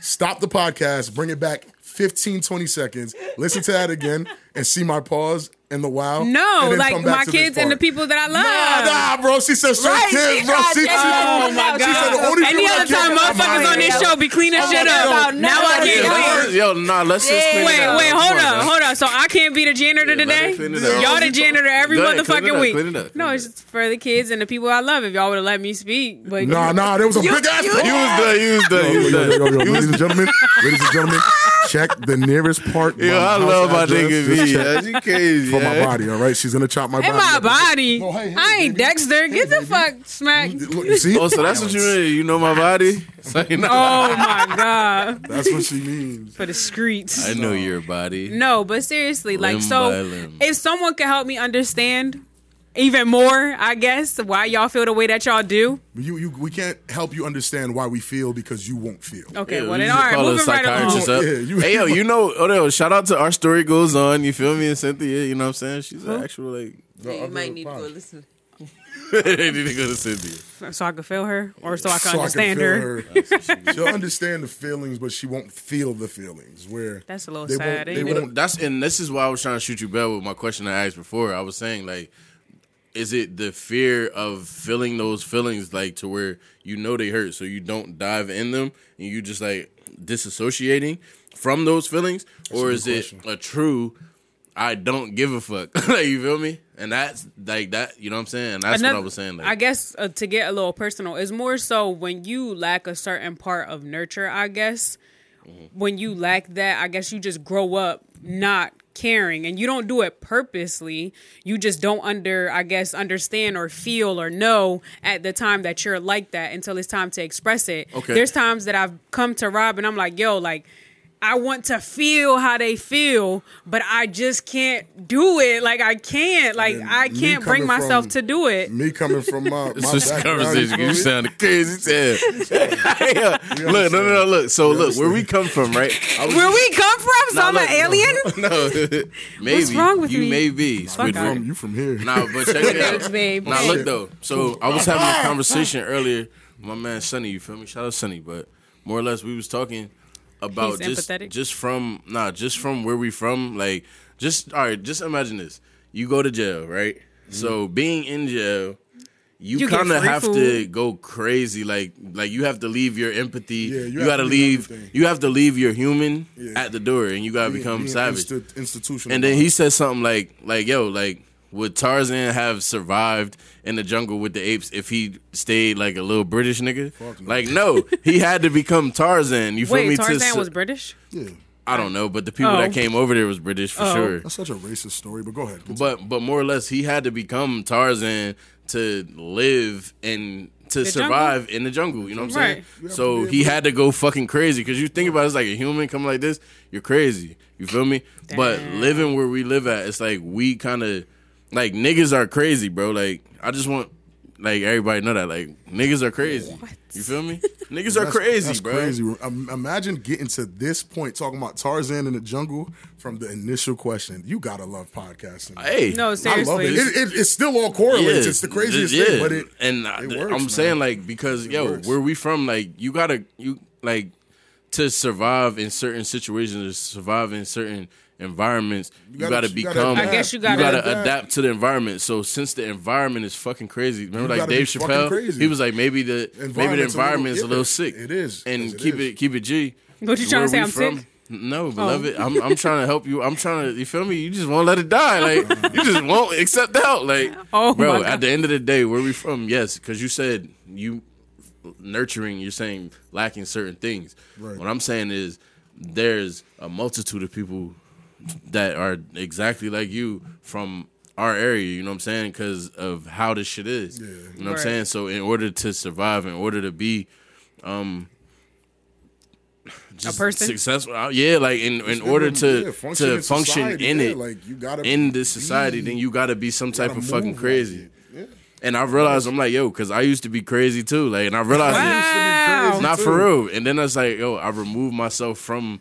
Stop the podcast. Bring it back 15, 20 seconds. Listen to that again and see my pause and the wow. No, like my kids and the people that I love. Nah, nah, bro. She said straight Right, kids, she bro. tried She, she, to- Oh my she said the god! only Any other time motherfuckers on this show be cleaning I'm shit up. yo, Now I Yeah, get let's- yo, nah, let's just clean Wait, it up. wait, Come hold on, on, hold on. So I can't be the janitor let her today. clean it up. Y'all the janitor every Go ahead, clean it motherfucking up, week. clean it up, No, it's just for the kids and the people I love. If y'all would have let me speak, but Nah, nah. There was a big ass. He was done. He was done. He Yo, was yo, ladies and gentlemen, ladies and gentlemen, check the nearest part. Yo, my I house love my nigga V. check That's crazy. For my body, all right. She's gonna chop my in body. my body, Oh, hey, hey, I ain't baby. Dexter. Get the fuck smack. Look, you see? Oh, so that's what you mean? You know my body? So you Oh my god, That's what she means. for the streets. I know your body. No, but seriously, like so if someone could help me understand even more, I guess, why y'all feel the way that y'all do. You, you, we can't help you understand why we feel because you won't feel. Okay, Yeah, well we then all right, call a moving right psychiatrist along. Oh, up. Yeah, you- hey yo, you know, oh no, shout out to our story goes on. You feel me, and Cynthia. You know what I'm saying? She's an actual like. you might need to go listen. they need to go to Cynthia. So I can feel her, or so I can So understand feel her. She'll understand the feelings, but she won't feel the feelings. Where That's a little sad, Won't, ain't they it? won't, That's and this is why I was trying to shoot you bell with my question I asked before. I was saying like, is it the fear of feeling those feelings like to where you know they hurt, so you don't dive in them and you just like disassociating from those feelings, or is good it a true? I don't give a fuck. like you feel me? And that's like that. You know what I'm saying? That's what I was saying. Like, I guess uh, to get a little personal, it's more so when you lack a certain part of nurture. I guess Mm-hmm. when you lack that, I guess you just grow up not caring, and you don't do it purposely. You just don't under, I guess, understand or feel or know at the time that you're like that until it's time to express it. Okay. There's times that I've come to Rob and I'm like, yo, like I want to feel how they feel, but I just can't do it. Like I can't. Like And I can't bring myself from- to do it. Me coming from my, my This conversation. you You feel me? sounded crazy. as hell. look, no, no, no. Look. So look, where we come from, right? Where just- we come from? So Nah, I'm look, an alien? No, maybe wrong with you me? may be Fuck Squidward. From, you from here. Nah, but check it Thanks, out. babe. Now look though. So I was having a conversation earlier with my man Sunny, You feel me? Shout out Sunny, But more or less, we was talking about He's just empathetic? just from nah, just from where we from. Like, just all right. Just imagine this: you go to jail, right? Mm-hmm. So being in jail. You, You kind of free have to go crazy, like like you have to leave your empathy. Yeah, you you, got to to leave leave. everything. You have to leave your human Yeah. at the door, and you got to become being savage. insti- institutional. And then he said something like, like, yo, like, would Tarzan have survived in the jungle with the apes if he stayed like a little British nigga? Like, no, he had to become Tarzan. You feel me? Wait, To Tarzan su- was British? yeah, I don't know, but the people Oh. that came over there was British for Oh. sure. that's such a racist story. But go ahead. But but more or less, he had to become Tarzan to live and to The survive in the jungle. You know what I'm Right. saying? So he had to go fucking crazy because you think about it, it's like a human coming like this, you're crazy. You feel me? But living where we live at, it's like we kind of like niggas are crazy, bro. Like I just want like everybody know that like niggas are crazy. You feel me? Niggas are crazy, that's bro. crazy. Imagine getting to this point talking about Tarzan in the jungle from the initial question. You gotta love podcasting. Hey, No, I love seriously. it. It, it. It still all correlates. Yeah, it's the craziest yeah. thing, but it and I, it th- works, I'm man. saying like because yo, works. where we from, like you gotta you like to survive in certain situations, to survive in certain environments, you gotta- gotta, you gotta become. I guess you you gotta gotta adapt. adapt to the environment. So since the environment is fucking crazy, remember like Dave Chappelle, crazy. he was like maybe the maybe the Environment's a environment is a little sick. it is, and yes, it keep is. it keep it G. What you trying to say? we I'm from- sick? No, oh. beloved. I'm I'm trying to help you. I'm trying to. You feel me? You just won't let it die. Like you just won't accept the help. Like, Oh, bro. At the end of the day, where we from? Yes, because you said you nurturing. You're saying lacking certain things. Right. What I'm saying is there's a multitude of people that are exactly like you from our area. You know what I'm saying? Because of how this shit is. You know what I'm saying? So in order to survive, in order to be, um. Just person? successful, uh, yeah. Like in, in order to yeah, function to in function society, in yeah, it, like you gotta in this be- society, then you got to be some type gotta of fucking move like crazy. it. And I realized I'm like, yo, because I used to be crazy too. Like, and I realized Wow. crazy not too. for real. And then I was like, yo, I removed myself from.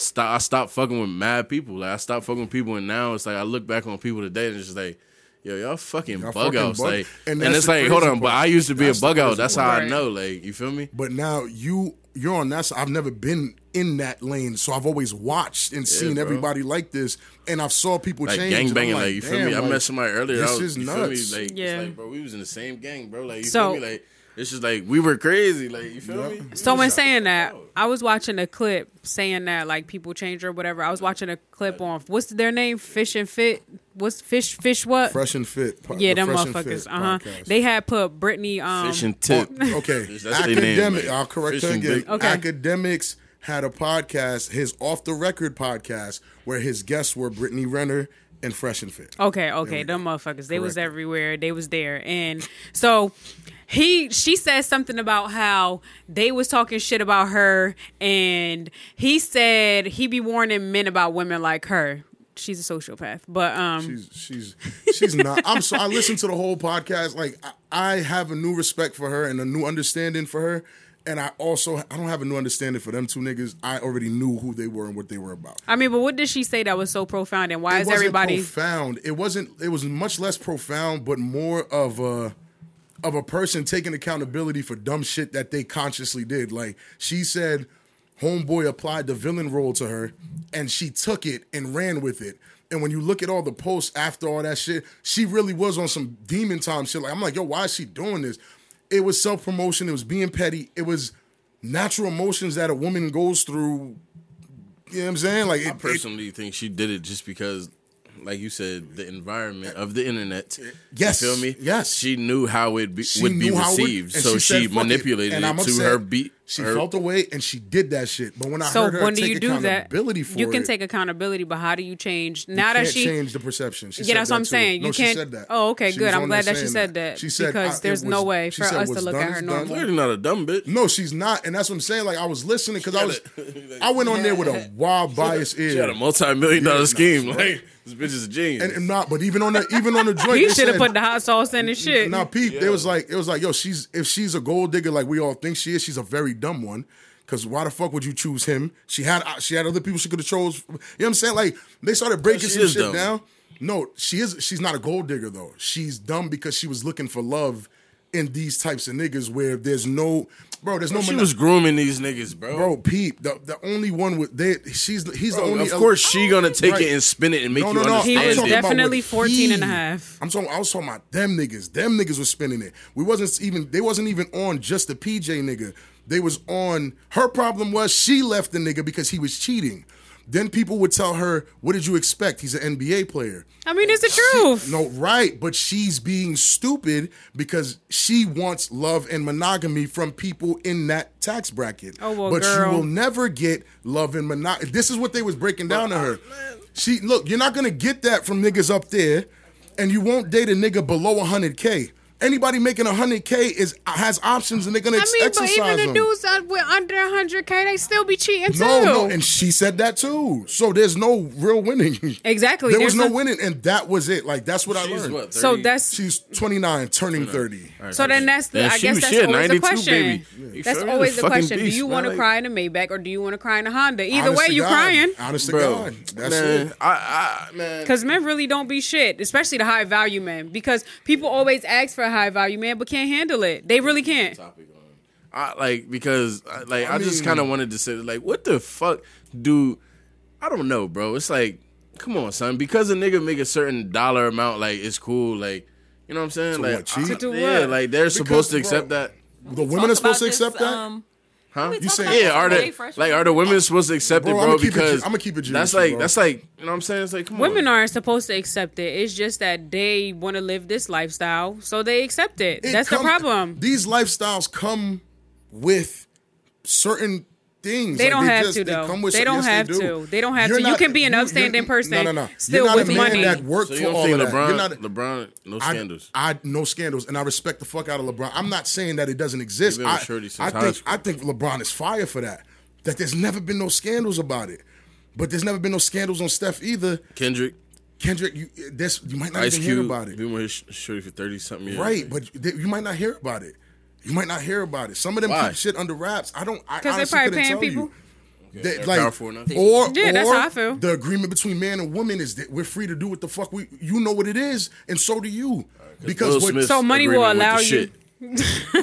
Stop, I stopped fucking with mad people. Like I stopped fucking with people, and now it's like I look back on people today, and it's just like, yo, y'all fucking Y'all bug fucking outs. bug- Like, and and, that's it's like, hold crazy on, but. I used to be That's a the bug out. That's part. how I know. Like, you feel me? But now you you're on that side. I've never been in that lane, so I've always watched and seen bro. everybody like this, and I've saw people like change. gang and I'm banging, like, you feel me? damn, I like, met somebody earlier. this I was, is nuts. Like, Yeah. it's like, bro, we was in the same gang, bro. Like, you So- feel me? Like, it's just like we were crazy. Like, you feel Yeah. me? So in saying that, I was watching a clip saying that like people change or whatever. I was watching a clip on what's their name? Fish and Fit. What's fish? Fish what? Fresh and fit. po- yeah, the them motherfuckers. Uh huh. They had put Brittany. Um, Fish and tip. Oh, okay, That's what they name, academic. I'll correct fish her again. Okay. Akademiks had a podcast, his off the record podcast, where his guests were Brittany Renner and Fresh and Fit. Okay, okay, them motherfuckers. They was everywhere. They was there, and so he, she said something about how they was talking shit about her, and he said he be warning men about women like her. She's a sociopath, but um, She's she's she's not. I'm so I listened to the whole podcast. Like I, I have a new respect for her and a new understanding for her. And I also I don't have a new understanding for them two niggas. I already knew who they were and what they were about. I mean, but what did she say that was so profound, and why it is everybody? profound. It wasn't. It was much less profound, but more of a of a person taking accountability for dumb shit that they consciously did. Like she said, homeboy applied the villain role to her, and she took it and ran with it. And when you look at all the posts after all that shit, she really was on some demon time shit. Like I'm like, yo, why is she doing this? It was self promotion. It was being petty. It was natural emotions that a woman goes through. You know what I'm saying? Like I it, it, personally think she did it just because, like you said, the environment of the internet. Yes, you feel me? yes. she knew how it be, would be it would- received, so she said, "Fuck it." manipulated And it to her beat She Her- felt away and she did that shit. But when I So heard her when do take you do that? for You can it, take accountability, but how do you change you now that can't she? change the perception. She Yeah, said that's that what I'm too. saying. No, You she can't- said that. Oh, okay, She good. I'm glad that she said that, She said because I- it there's no way she for said us to look at her is normal. Clearly not a dumb bitch. No, she's not, and that's what I'm saying. Like I was listening because I was, I went on there with a wild bias ear. She had a multi-million dollar scheme. Like this bitch is a genius. and, and not, but even on the even on the joint, He should have put the hot sauce in his shit. Now, Pete, it was like it was like, yo, she's if she's a gold digger like we all think she is, she's a very dumb one. Cause why the fuck would you choose him? She had uh, she had other people she could have chose. You know what I'm saying? Like they started breaking she some shit dumb. down. No, she is. She's not a gold digger though. She's dumb because she was looking for love in these types of niggas where there's no, bro. There's no. she mono- was grooming these niggas, bro. bro. Pete, the the only one with they. She's he's the Bro, only. of course she gonna take Right. it and spin it and make No, you no, no. understand He was it. definitely what 14 and a half. I'm talking. I was talking about them niggas. Them niggas was spinning it. We wasn't even. They wasn't even on just the PJ nigga. They was on. Her problem was she left the nigga because he was cheating. Then people would tell her, "What did you expect? He's an NBA player." I mean, it's the truth. No, right, but she's being stupid because she wants love and monogamy from people in that tax bracket. Oh, well, but girl. she will never get love and monogamy. This is what they was breaking down to her. She look, you're not gonna get that from niggas up there, and you won't date a nigga below 100k. Anybody making a 100k is has options, and they're gonna I ex- mean, but exercise even the them. dudes that with under 100k, they still be cheating too. No, no, and she said that too. So there's no real winning. Exactly, There was no no- winning, and that was it. Like that's what I learned. what? so that's She's 29, turning 30. so then that's the, Man, I she guess that's she always the question. baby. You That's feel me? always The the fucking question. Do you want to Like- cry in a Maybach or do you want to cry in a Honda? Either Honest way, to you God. crying. Honest to bro. God. That's man, it. I, I, man. Because men really don't be shit, especially the high value men. Because people always ask for a high value man, but can't handle it. They really can't. topic on. I like because like I, I just kind of wanted to say like what the fuck do I don't know, bro. It's like come on, son. Because a nigga make a certain dollar amount, like it's cool. Like you know what I'm saying? To like what, cheat? I- To do yeah, like they're supposed to bro, accept that. The women are supposed to accept that? Um, Huh? You talked say- Yeah, are today, the like are the women supposed to accept Bro, it, I'ma bro? it Because I'ma keep it G that's like bro. that's like you know what I'm saying? It's like come Women on. aren't supposed to accept it. It's just that they want to live this lifestyle, so they accept it. It That's come- the problem. These lifestyles come with certain things. They Like, don't have just- to, they though. come with They don't yes, have do. to. They don't have You're to. You can be an upstanding person No, no, no. still you're not with a man money. that worked So for you don't all think of that. LeBron, You're not. LeBron, no scandals. I, no scandals, and I respect the fuck out of LeBron. I'm not saying that it doesn't exist. You've I, with Shorty since I think. I think LeBron is fire for that. That there's never been no scandals about it, but there's never been no scandals on Steph either. Kendrick, Kendrick, you this you might not Ice even hear about it. been with his shorty for thirty something years. Right, but th- you might not hear about it. You might not hear about it. Some of them Why? keep shit under wraps. I don't. I 'Cause they honestly probably couldn't paying tell people. You. They- they're like, powerful enough. or Yeah, that's or how I feel. The agreement between man and woman is that we're free to do what the fuck we. You know what it is, and so do you. Because Will what, Smith's So money will allow you- shit.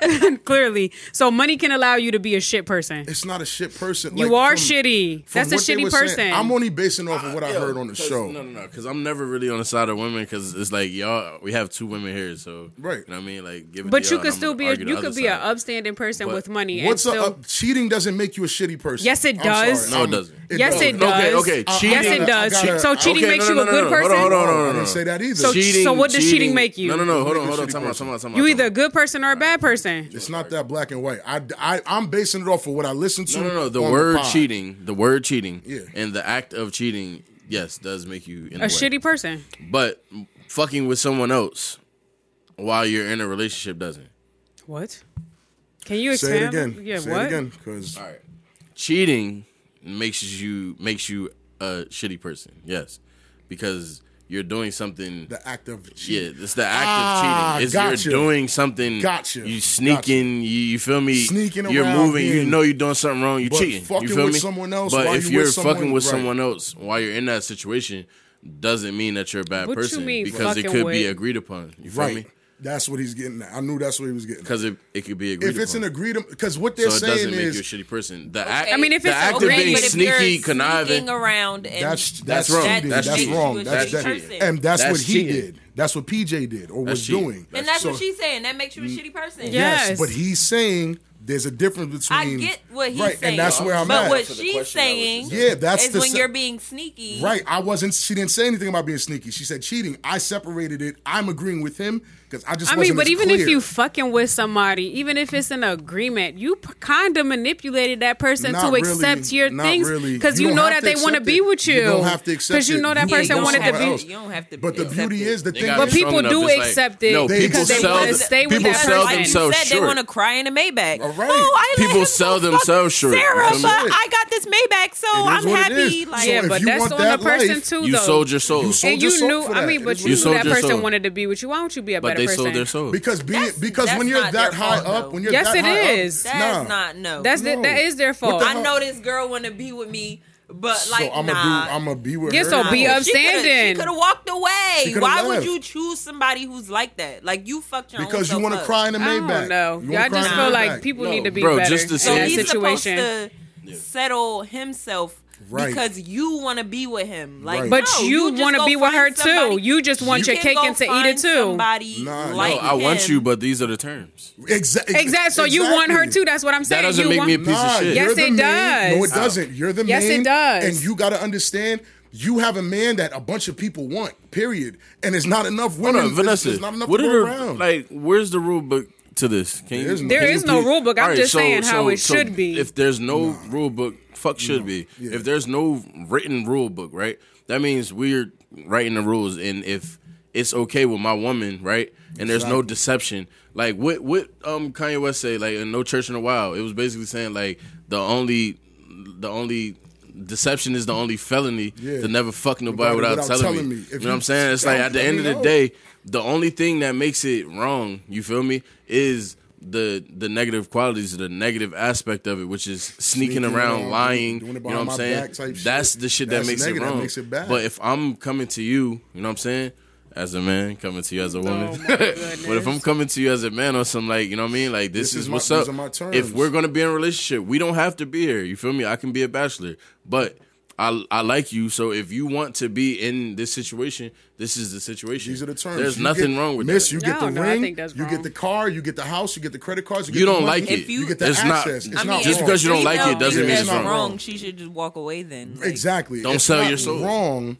Clearly, so money can allow you to be a shit person. it's not a shit person. You Like, are from- shitty. from That's a shitty were saying- person. I'm only basing off of what I ah, Yo, heard on the show. No, no, no. Because I'm never really on the side of women. Because it's like y'all, we have two women here, so Right. You know what I mean? Like, give it but to you could still be a, you could be an upstanding person But with money. What's and a, still, up, cheating doesn't make you a shitty person. Yes, it does. sorry. No, it doesn't. yes, it does. Okay, okay, I- I cheating- Yes, it does. Gotta- so cheating Okay, makes no, you no, a no, good no, person. Hold on, hold on, hold on, I hold on. didn't say that either. So- cheating, what does cheating make you? No, no, no. Hold on, hold on. shitty Time out, person. time out, time out. You time either a good person or a bad person. It's not that black and white. I, I, I'm basing it off of what I listen to. No, no, no. The word pod. cheating, the word cheating, Yeah. and the act of cheating, yes, does make you in A way. shitty person. But fucking with someone else while you're in a relationship doesn't. What? Can you Say it again. Yeah, Say what? it again. Because All right. Cheating makes you makes you a shitty person. Yes, because you're doing something. the act of cheating. yeah, it's the act Ah, of cheating. It's gotcha. you're doing something. Gotcha. You sneaking. You, you feel me? Sneaking You're around, moving. you know you're doing something wrong. You're cheating. fucking you feel with me? someone else But if you you're with fucking with right. someone else while you're in that situation, doesn't mean that you're a bad What you person mean because it fucking could be agreed upon. You feel Right. me? That's what he's getting. At. I knew that's what he was getting. Because it, it could be agreed. If it's upon. an agreed, because what they're so saying it doesn't is, make you a shitty person. The act. I mean, if it's act agreed, being but sneaky, conniving around, and that's that's, that's wrong. That's, that's wrong. That's, that's that, and that's, that's what he cheating. did. That's what PJ did or was cheating. doing. And that's so, what she's saying. That makes you a mm. shitty person. Yes, yes but he's saying there's a difference between. I get what he's right, saying, and that's where I'm but at. But what she's saying, yeah, that's is the when se- you're being sneaky. Right, I wasn't. She didn't say anything about being sneaky. She said cheating. I separated it. I'm agreeing with him because I just. I mean, but even clear. if you fucking with somebody, even if it's an agreement, you p- kind of manipulated that person not to really, accept your things because really. you, you know that they want to be with you. You don't have to accept because you know that person wanted to be. Else. You don't have to. But the beauty is the thing. But people do accept it no, because they want to stay with that person. Like you said, they want to cry in a Maybach. All right. Oh, I people sell themselves short. Sarah, but I got this Maybach, so I'm happy. Yeah, but that's on the person too. You sold your soul. And you knew. I mean, but you knew that person wanted to be with you. Why don't you be a better? they person. sold their soul because that's, because that's when you're that high fault, up, though. when you're yes, that it high is. Up, nah. Not no. That's no. The, that is their fault. The I know this girl want to be with me. But like, so I'm nah. Gonna I'm gonna be with yeah, her. Yeah, so be upstanding. She could have walked away. Why left. would you choose somebody who's like that? Like you fucked your because you want to cry in the Maybach. No, I just feel like people need to be better in that situation. Settle himself right. because you want to be with him. Like, right. but no, you, you want to be with her too. You just want you your cake and to eat it too. Somebody nah, like no, I him. want you, but these are the terms. Exactly. Exactly. So you want her too. That's what I'm saying. That doesn't you make want, me a piece nah, of shit. Yes, it does. No, it doesn't. You're the yes, man. Yes, it does. And you got to understand you have a man that a bunch of people want, period. And it's not enough women. Hold on, Vanessa, it's not enough what are the, Like, where's the rule book to this? Can there you, is, no, there is no rule book. I'm right, just so, saying so, how it so should be. If there's no nah. rule book, fuck should be. Yeah. If there's no written rule book, right? That means we're writing the rules, and if it's okay with my woman, right? And there's no deception. Like what what um Kanye West say like in No Church in a Wild. It was basically saying like the only the only deception is the only felony yeah. to never fuck nobody, without, without, telling, telling me. me. You know what I'm saying? It's like at the end of the know. day, the only thing that makes it wrong, you feel me, is the the negative qualities, the negative aspect of it, which is sneaking, sneaking around, lying. You know what I'm saying? That's shit. the shit That's that, makes negative, makes it wrong. But if I'm coming to you, you know what I'm saying? As a man coming to you as a oh woman, oh but if I'm coming to you as a man or something like you know what I mean, like this, this is, my, what's up. If we're gonna be in a relationship, we don't have to be here. You feel me? I can be a bachelor, but I I like you. So if you want to be in this situation, this is the situation. These are the terms. There's you nothing get, wrong with miss, that. You get no, the no, ring. you wrong. get the car. You get the house. You get the credit cards. You, you don't like it. You, you, get the it's access. Not, it's I mean, not just wrong. because you don't like it doesn't mean it's wrong. wrong. She should just walk away then. Like, exactly. Don't it's sell your soul. Wrong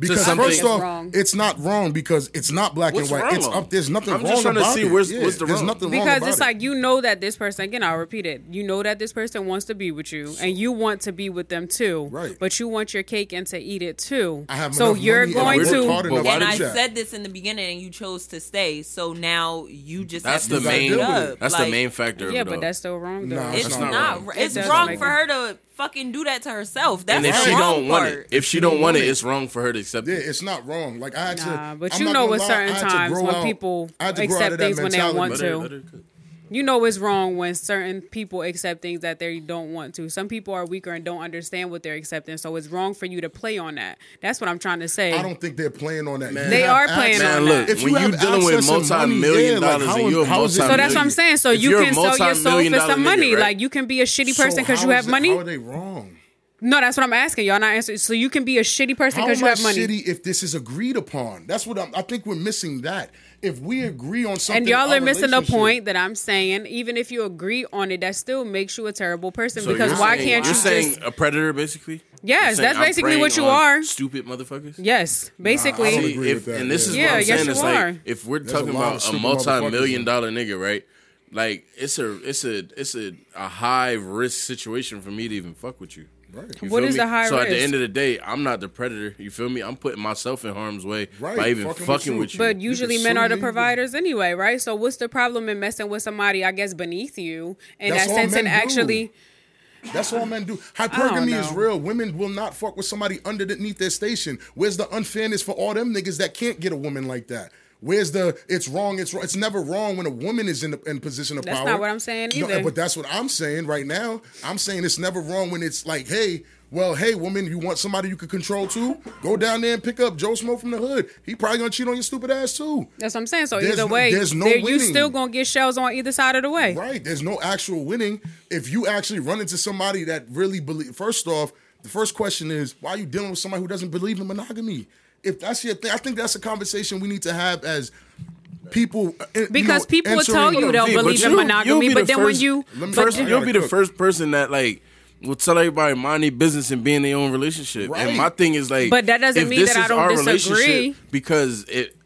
because first off, wrong. it's not wrong because it's not black What's and white. It's up. There's nothing I'm wrong. I'm just trying to see where's, yeah, where's the wrong. nothing because wrong about it's like you know that this person. Again, I'll repeat it. You know that this person wants to be with you, and you want to be with them too. Right. But you want your cake and to eat it too. I have so you're going to. And I said this in the beginning, and you chose to stay. So now you just that's the main. That's the main factor. Yeah, but that's still wrong. though. It's not. It's wrong for her to fucking do that to herself. That's and if she don't want it, if she don't want it, it's wrong for her to accept yeah, it. it's not wrong. Like I had nah, to, but I'm you know, at certain times when out, people accept things when they want to. You know it's wrong when certain people accept things that they don't want to. Some people are weaker and don't understand what they're accepting, so it's wrong for you to play on that. That's what I'm trying to say. I don't think they're playing on that. Man, they are playing access. on that. Look, if when you are dealing with multi-million money, dollars yeah, like, you're how, multi- so that's what I'm saying. So you can sell your soul for some money. Right? Like you can be a shitty person because so you have money. It, how are they wrong? No, that's what I'm asking. Y'all not answering. So you can be a shitty person because you have money. Shitty if this is agreed upon. That's what I'm, I think we're missing. That if we agree on something, and y'all are missing the point that I'm saying. Even if you agree on it, that still makes you a terrible person so because why saying, can't you're you? You're saying just, a predator, basically. Yes, that's I'm basically what you are. Stupid motherfuckers. Yes, basically. Nah, if, and this yeah. is yeah, what I'm yes, saying. It's are. like if we're talking a about a multi-million dollar nigga, right? Like it's a it's a it's a, a high risk situation for me to even fuck with you. Right. What is me? the high so risk? So at the end of the day, I'm not the predator. You feel me? I'm putting myself in harm's way right. by even fucking, fucking with, you. But usually men are the providers anyway, right? So what's the problem in messing with somebody, I guess, beneath you in That's that sense and actually that's all men do. Hypergamy is real. Women will not fuck with somebody underneath their station. Where's the unfairness for all them niggas that can't get a woman like that? Where's the it's wrong? It's wrong. It's never wrong when a woman is in a, in position of that's power. That's not what I'm saying either. No, but that's what I'm saying right now. I'm saying it's never wrong when it's like, hey, well, hey, woman, you want somebody you can control too? Go down there and pick up Joe Smoke from the hood. He probably gonna cheat on your stupid ass too. That's what I'm saying. So there's either way, there's no there, you still gonna get shells on either side of the way. Right. There's no actual winning if you actually run into somebody that really believe. First off, the first question is why are you dealing with somebody who doesn't believe in monogamy? If that's your thing, I think that's a conversation we need to have as people uh, you Because know, people will tell you they'll V, but believe in monogamy, but the then when you Let me- but First, I you'll be the first person that like will tell everybody mind their business and be in their own relationship. Right. And my thing is like, But that doesn't if mean this that I is don't our disagree. relationship, because it.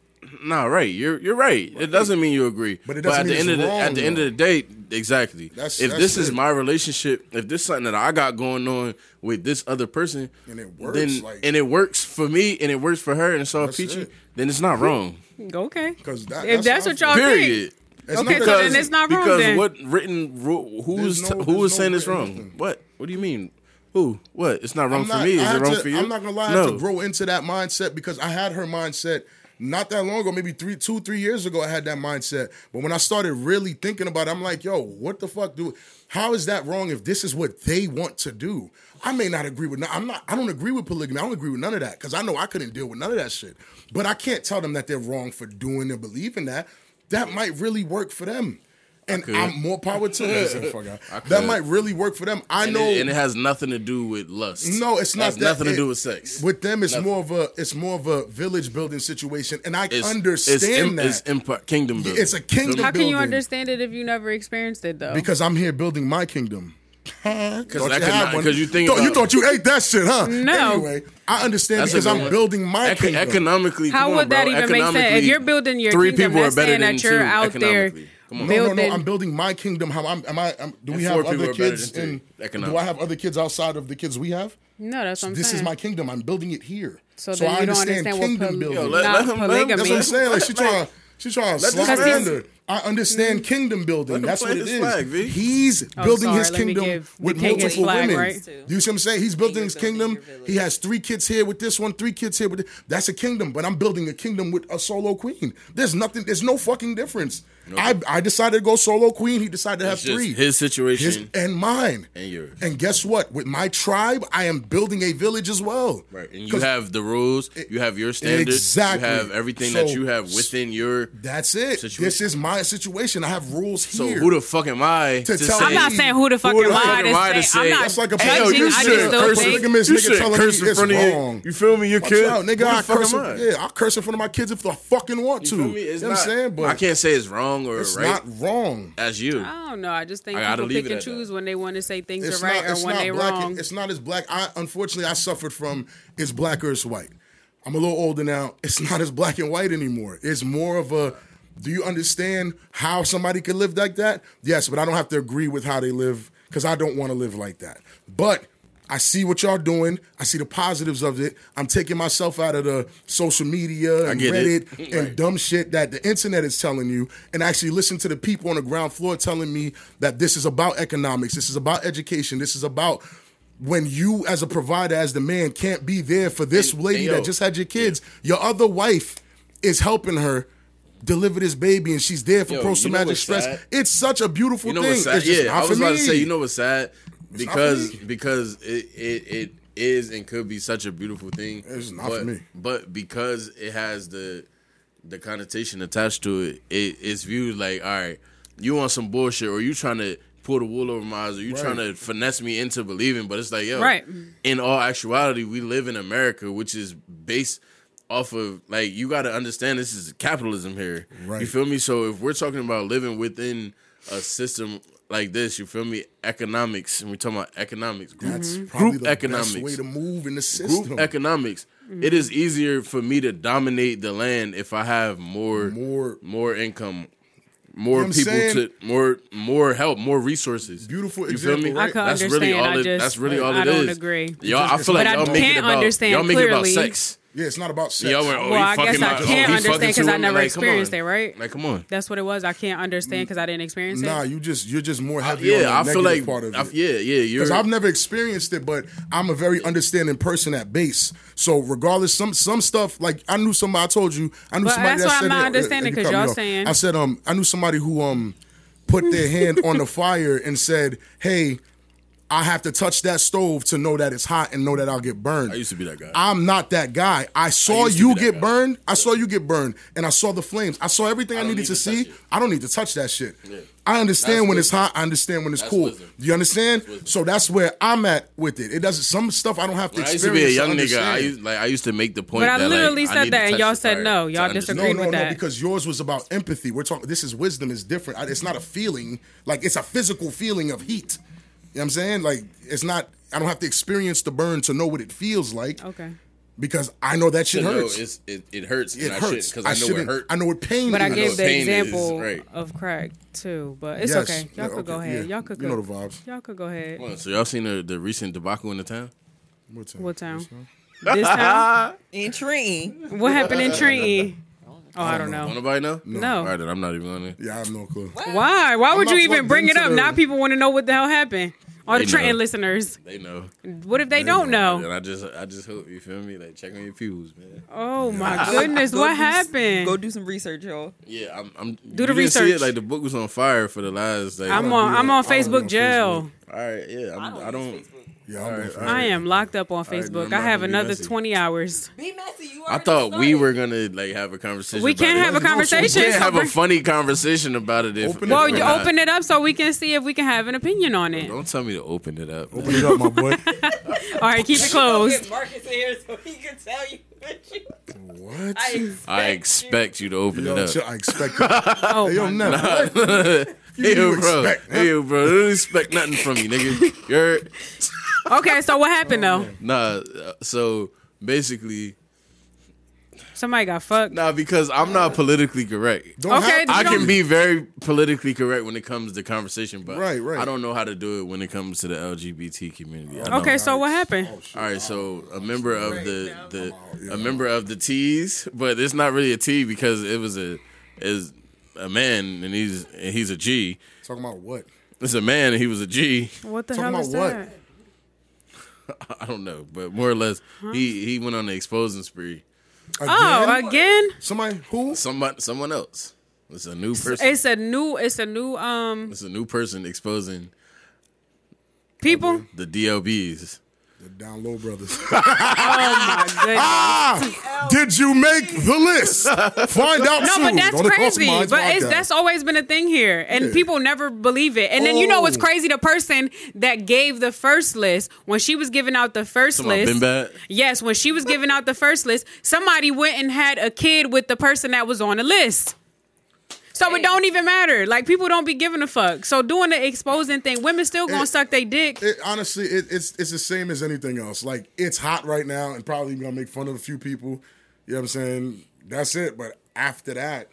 Nah, right. You're you're right. It doesn't mean you agree. But it doesn't at the mean end it's of the at the end of the day, exactly. That's- if that's this is my relationship, if this is something that I got going on with this other person, And it works, then like- and it works for me and it works for her and it's all peachy, it. then it's not wrong. okay. 'Cause that- if that's that's what y'all feel. Period. think, It's Okay, not so then it's not wrong because then. what written rule? Who's There's no- who there's is no saying it's wrong? anything. What? What do you mean? Who? What? It's not wrong I'm for not- me. Is it wrong to- for you? I'm not gonna lie. I No. had to grow into that mindset because I had her mindset not that long ago, maybe three, two, three years ago. I had that mindset, but when I started really thinking about it, I'm like, yo, what the fuck do? How is that wrong if this is what they want to do? I may not agree with. I'm not. I don't agree with polygamy. I don't agree with none of that because I know I couldn't deal with none of that shit. But I can't tell them that they're wrong for doing and believing that. That might really work for them. And. I'm more power to them. Fuck, I- I that might really work for them. I and, know. it, and it has nothing to do with lust. No, it's It not has that. nothing to do with sex. With them, it's Nothing. more of a it's more of a village building situation, and I It's, understand it's, em- that It's empire, kingdom building. It's a kingdom How can you understand it if you never experienced it though? because I'm here building my kingdom. because Thought you that had could one. because you think thought, you thought you ate that shit, huh? No. Anyway, I understand That's because I'm one. building my Ec- kingdom. economically. How come on, would that bro. even make sense? If you're building your three kingdom, people are that's better saying than that you're two out there economically. Come on. no, no, no. building- I'm building my kingdom. How I'm? Am I? Am, do we And have people other are better kids? than In, three, do I have other kids outside of the kids we have? no, that's what I'm this saying. is my kingdom. I'm building it here. So So, then I you don't understand understand what kingdom poly- building. Yo, let- not let him- let him- polygamy. That's what I'm saying. Like she trying, she trying to Let slide this man- under. I understand mm-hmm. kingdom building. Let him That's what plant it his is. flag, V. He's Oh, building sorry, his let me kingdom give the with king his multiple flag, women. right? Do you see what I'm saying? He's building his building kingdom. your village. He has three kids here with this one, three kids here with this. That's a kingdom. But I'm building a kingdom with a solo queen. There's nothing. There's no fucking difference. I I decided to go solo queen. He decided to have It's just three. his situation His and mine. and yours. And guess what? With my tribe, I am building a village as well. Right, and you 'Cause have the rules, you have your standards, Exactly. you have everything that you have within your. That's it. Situation. This is my situation. I have rules So here. who the fuck am I To to, tell? I'm not saying who the fuck the am fuck I am I to to say. I'm say- not That's like a Hey, yo, you should curse- think. polygamous You nigga should curse me in front of wrong. you. You feel me? Your kid. nigga. I curse. Yeah, I curse in front of my kids if I fucking want to. You feel me? Know what I'm saying? But I can't say it's wrong or it's right not wrong. as you. I don't know. I just think I gotta people leave pick and at that. choose when they want to say things It's are right not. It's or when not they black. wrong. It's not as black. I unfortunately I suffered from. It's black or it's white. I'm a little older now. It's not as black and white anymore. It's more of a. Do you understand how somebody could live like that? Yes, but I don't have to agree with how they live because I don't want to live like that. But I see what y'all doing. I see the positives of it. I'm taking myself out of the social media and. Reddit and dumb shit that the internet is telling you, and actually listen to the people on the ground floor telling me that this is about economics, this is about education, this is about when you as a provider, as the man, can't be there for this And- lady and yo, that just had your kids. Your other wife is helping her deliver this baby, and she's there for post traumatic stress. sad? It's such a beautiful You know thing. what's sad? It's just Yeah, I for was about to say. You know what's sad? Not Because because it, it it is and could be such a beautiful thing. It's not but, for me. But because it has the the connotation attached to it, it it's viewed like all right, you want some bullshit or you trying to pull the wool over my eyes or you Right. trying to finesse me into believing. But it's like yo, Right. In all actuality, we live in America, which is based off of like you got to understand this is capitalism here. Right. You feel me? So if we're talking about living within a system like this, you feel me? Economics, and we're talking about economics, group, That's probably group the economics, best way to move in the system. group economics. It is easier for me to dominate the land if I have more More- more income. More what I'm people saying? to more more help, more resources. Beautiful You feel me? example, right? I could That's understand. really all I it. just that's really all I it don't is. agree. Y'all, I feel But like I y'all make it can't about understand y'all make it about clearly. sex. Yeah, it's not about sex. Y'all went, oh, Well, I guess I oh, can't he understand because I never Like, experienced it, right? Like, come on. That's what it was. I can't understand because I didn't experience it. Nah, you just you're just more heavy on the Yeah, I feel like part of I- it. yeah, yeah. You're Because I've never experienced it, but I'm a very understanding person at base. So regardless, some some stuff like I knew somebody. I told you, I knew But somebody that's that why I'm not it- uh, understanding, because y'all off. saying- I said um I knew somebody who um put their hand on the fire and said, "Hey, I have to touch that stove to know that it's hot and know that I'll get burned. I used to be that guy. I'm not that guy. I saw used to you get guy. burned. I saw you get burned, and I saw the flames. I saw everything I, don't needed need to, to see. it. I don't need to touch that shit. Yeah. I understand That's when it's hot. I understand when it's That's cool. wisdom. Do you understand? wisdom. So that's where I'm at with it. It doesn't. Some stuff I don't have to When I used to be a young nigga. I used like I used to make the point. But I literally like, said need that and y'all said no. Y'all understand. disagree. No, with no, no, that. because yours was about empathy. We're talking. This is wisdom. is different. It's not a feeling. Like it's a physical feeling of heat. You know what I'm saying? Like it's not. I don't have to experience the burn to know what it feels like Okay. because I know that shit No, hurts. it's, it, it hurts. it and I hurts because I, know it shouldn't- hurt. I know what pain. But I gave what the pain is, example right. of crack too. But it's Yes. okay. Y'all Yeah, could go ahead. yeah. Y'all could You go. know the vibes. Y'all could go ahead. Hold on, So y'all seen the, the recent debacle in the town? What time? What town? This time? This time? In Trenton. what happened in Trenton? Oh, I don't Don't know. nobody know? No. All right, then I'm not even gonna. Yeah, I have no clue. Why? Why would you even bring it up? the- Now people want to know what the hell happened. All the They Trenton know. listeners. They know. What if they don't know? And I just, I just hope you feel me. Like check on your pews, man. Oh my goodness, Go what do s- happened? Go do some research, y'all. Yeah, I'm. I'm Do the you didn't see research. it? Like the book was on fire for the last. Like, I'm on. I'm that. on I don't Facebook jail. All right, yeah. I'm, I don't. Yeah, I'm right, I am locked up on Facebook. then I have not gonna be another messy. 20 hours. Be messy. You I thought we were gonna like have a conversation. We can't it. have a No, so we conversation. We can't have a funny conversation about it. If, Open it well, you not- open it up so we can see if we can have an opinion on it. Don't tell me to open it up. Open it up, my boy. All right, keep it closed. Marcus in here so he can tell you. what you- what? I expect, I expect you to open Yo, it chill, up. I expect it. Oh, Hey, yo, my- never. Hey, yo, you bro. expect, huh? Hey, yo, bro. Don't expect nothing from you, nigga. You're okay, so what happened though? nah. uh, So basically, Somebody got fucked. nah, because I'm not politically correct. Don't Okay, have- I don't- can be very politically correct when it comes to conversation, but Right, right. I don't know how to do it when it comes to the LGBT community. I don't. Okay, so what happened? All right, so a member of the the a member of the T's, but it's not really a T because it was a is a man and he's and he's a G. Talking about what? It's a man and he was a G. What the Talking hell is about what? that? I don't know, but more or less, he he went on the exposing spree. Again? Oh, again? Somebody who? Someone someone else. It's a new person. It's a new. It's a new. Um, It's a new person exposing people. the DLBs. The Down Low Brothers. Oh my goodness. ah! Did you make the list? Find out No, soon. but that's on the Cross crazy. But it's, that's always been a thing here, and Yeah. people never believe it. And then you know what's Oh. crazy? The person that gave the first list when she was giving out the first Talking about list, been bad. yes, when she was giving out the first list, somebody went and had a kid with the person that was on the list. So it don't even matter. Like people don't be giving a fuck. So doing the exposing thing, women still gonna It- suck their dick. It, honestly, it, it's it's the same as anything else. Like it's hot right now, and probably gonna make fun of a few people. You know what I'm saying? That's it. But after that,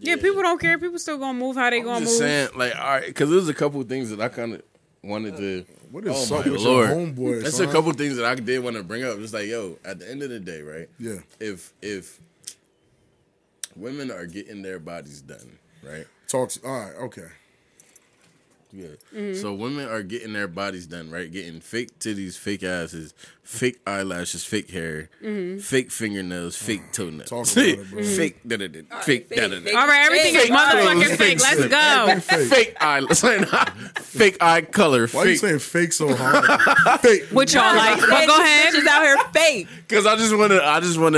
yeah, people don't care. People still gonna move how they gonna Just move. saying, like, all right, because there's a couple of things that I kind of wanted to. what is oh my with lord, your homeboy? That's son? a couple things that I did want to bring up. Just like, yo, at the end of the day, right? Yeah. If if women are getting their bodies done, right? Talks. All right. Okay. Yeah. Mm-hmm. So women are getting their bodies done, right? Getting fake titties, fake asses, fake eyelashes, fake hair, Mm-hmm. fake fingernails, fake toenails, Talk about it, bro. fake da da da, fake da da da. All right, everything is motherfucking fake. fake Let's go. Fake. Fake eye, fake eye color, Why are you fake. saying fake so hard? fake. What y'all like? But go ahead. She's out here fake. Because I just want to, I just want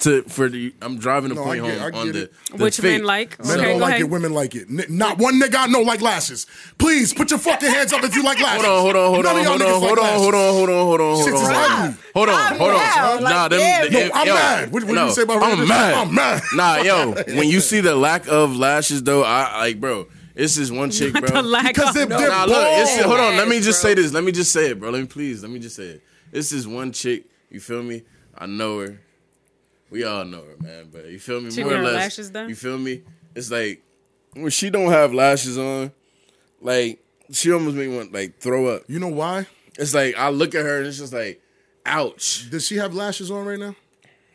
to, to for the. I'm driving the No, point get- home on the, the Which fake. men like? Men Okay, don't go like ahead. it. Women like it. N- not one nigga I know like lashes. Please put your fucking hands up if you like lashes. Hold on, hold on, hold None on, hold on, niggas hold like on, hold on, hold on, hold on, hold on, hold on. Hold on, hold on. Nah, them. damn. No, I'm yo, mad. What, what no, did you say about I'm Randy? mad. I'm mad. Nah, yo, when you see the lack of lashes, though, I like, bro. It's this one chick, bro. the lack Because of they're, no. they're Nah, look, it's, hold on. Let me just say this. Let me just say it, bro. Let me please. Let me just say it. It's this one chick. You feel me? I know her. We all know her, man. But you feel me? She More or less. lashes done? You feel me? It's like when she don't have lashes on, like she almost make me want like throw up. You know why? It's like I look at her and it's just like, ouch. Does she have lashes on right now?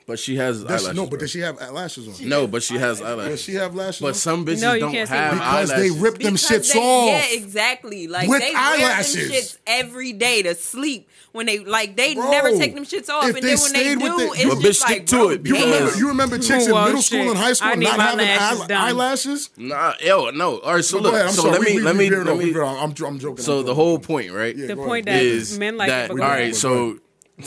But she has Does she- eyelashes. no, but bro. does she have lashes on? no, but she has Does eyelashes. she have lashes? on? But some bitches No, you don't can't say have because they eyelashes. rip them Because shits they, off. Yeah, exactly. Like With they eyelashes. wear them shits every day to sleep. When they like they Bro, never take them shits off, if and they then when they stayed with do, the- it's But bitch, just stick like, to bro, it, You because- remember? You remember chicks in Well, middle school shit. and high school need not my having lashes eye- done. eyelashes? Nah, yo, no. All right, so Go look. ahead, I'm so sorry. let We- me we- let we me veered let off, we me. veered off. I'm, jo- I'm joking. So I'm the joking. whole point, right? Yeah, The go point ahead. that is men like that it, but all go right? ahead. So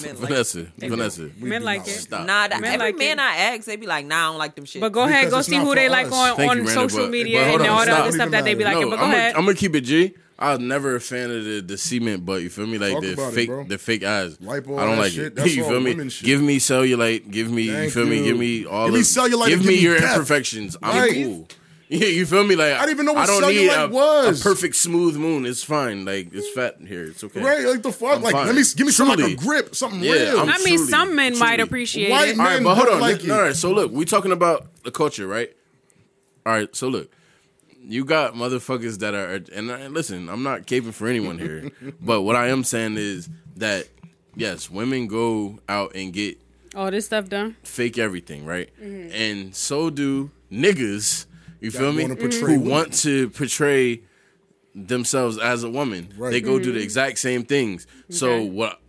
Men like Vanessa, Vanessa, Men like it. stop. Nah, that, Men every like man it. I ask, they be like, "Nah, I don't like them shit." But go ahead, Because go see who for they like on, Thank on you, social but- media but hold and on, all the other stuff that they be like. no, but go I'm ahead. gonna keep it G. I was never a fan of the, the cement butt. You feel me? Like Talk the about it, fake, the fake eyes. Lipo, I don't like shit, it. that's you feel me? shit. Give me cellulite. Give me. you Thank feel me? Give me all Give me cellulite Give me your imperfections. I'm cool. Yeah, you feel me? Like I didn't even know what I don't need cellulite a, was. a perfect smooth moon. It's fine. Like it's fat here. It's okay. Right, like the fuck, I'm like fine. let me give me some like a grip, something Yeah, real. I'm I mean, truly- some men might appreciate White it. men- All right, but hold on. like All it. right, so look, we talking about the culture, right? All right, so look, you got motherfuckers that are, and I- listen, I'm not caping for anyone here, but what I am saying is that yes, women go out and get All this stuff done. fake everything, right? Mm-hmm. And so do niggas. You feel me? wanna portray Who women. want to portray themselves as a woman. Right. They go do Mm-hmm. the exact same things. So what?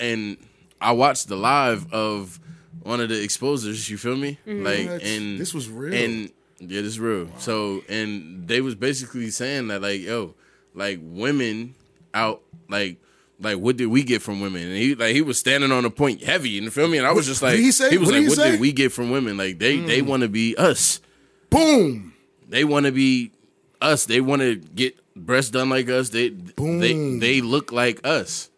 And I watched the live of one of the exposers. You feel me? Mm-hmm. Like, What? and This was real. And yeah, this is real. So, and they was basically saying that, like, yo, like women out, like. Like what did we get from women? And he like he was standing on a point heavy, you feel me? And I was just what like, did he say? was What did like, he what say? did we get from women? Like they they Mm. want to be us. Boom. They want to be us. They want to get breasts done like us. They Boom. they they look like us.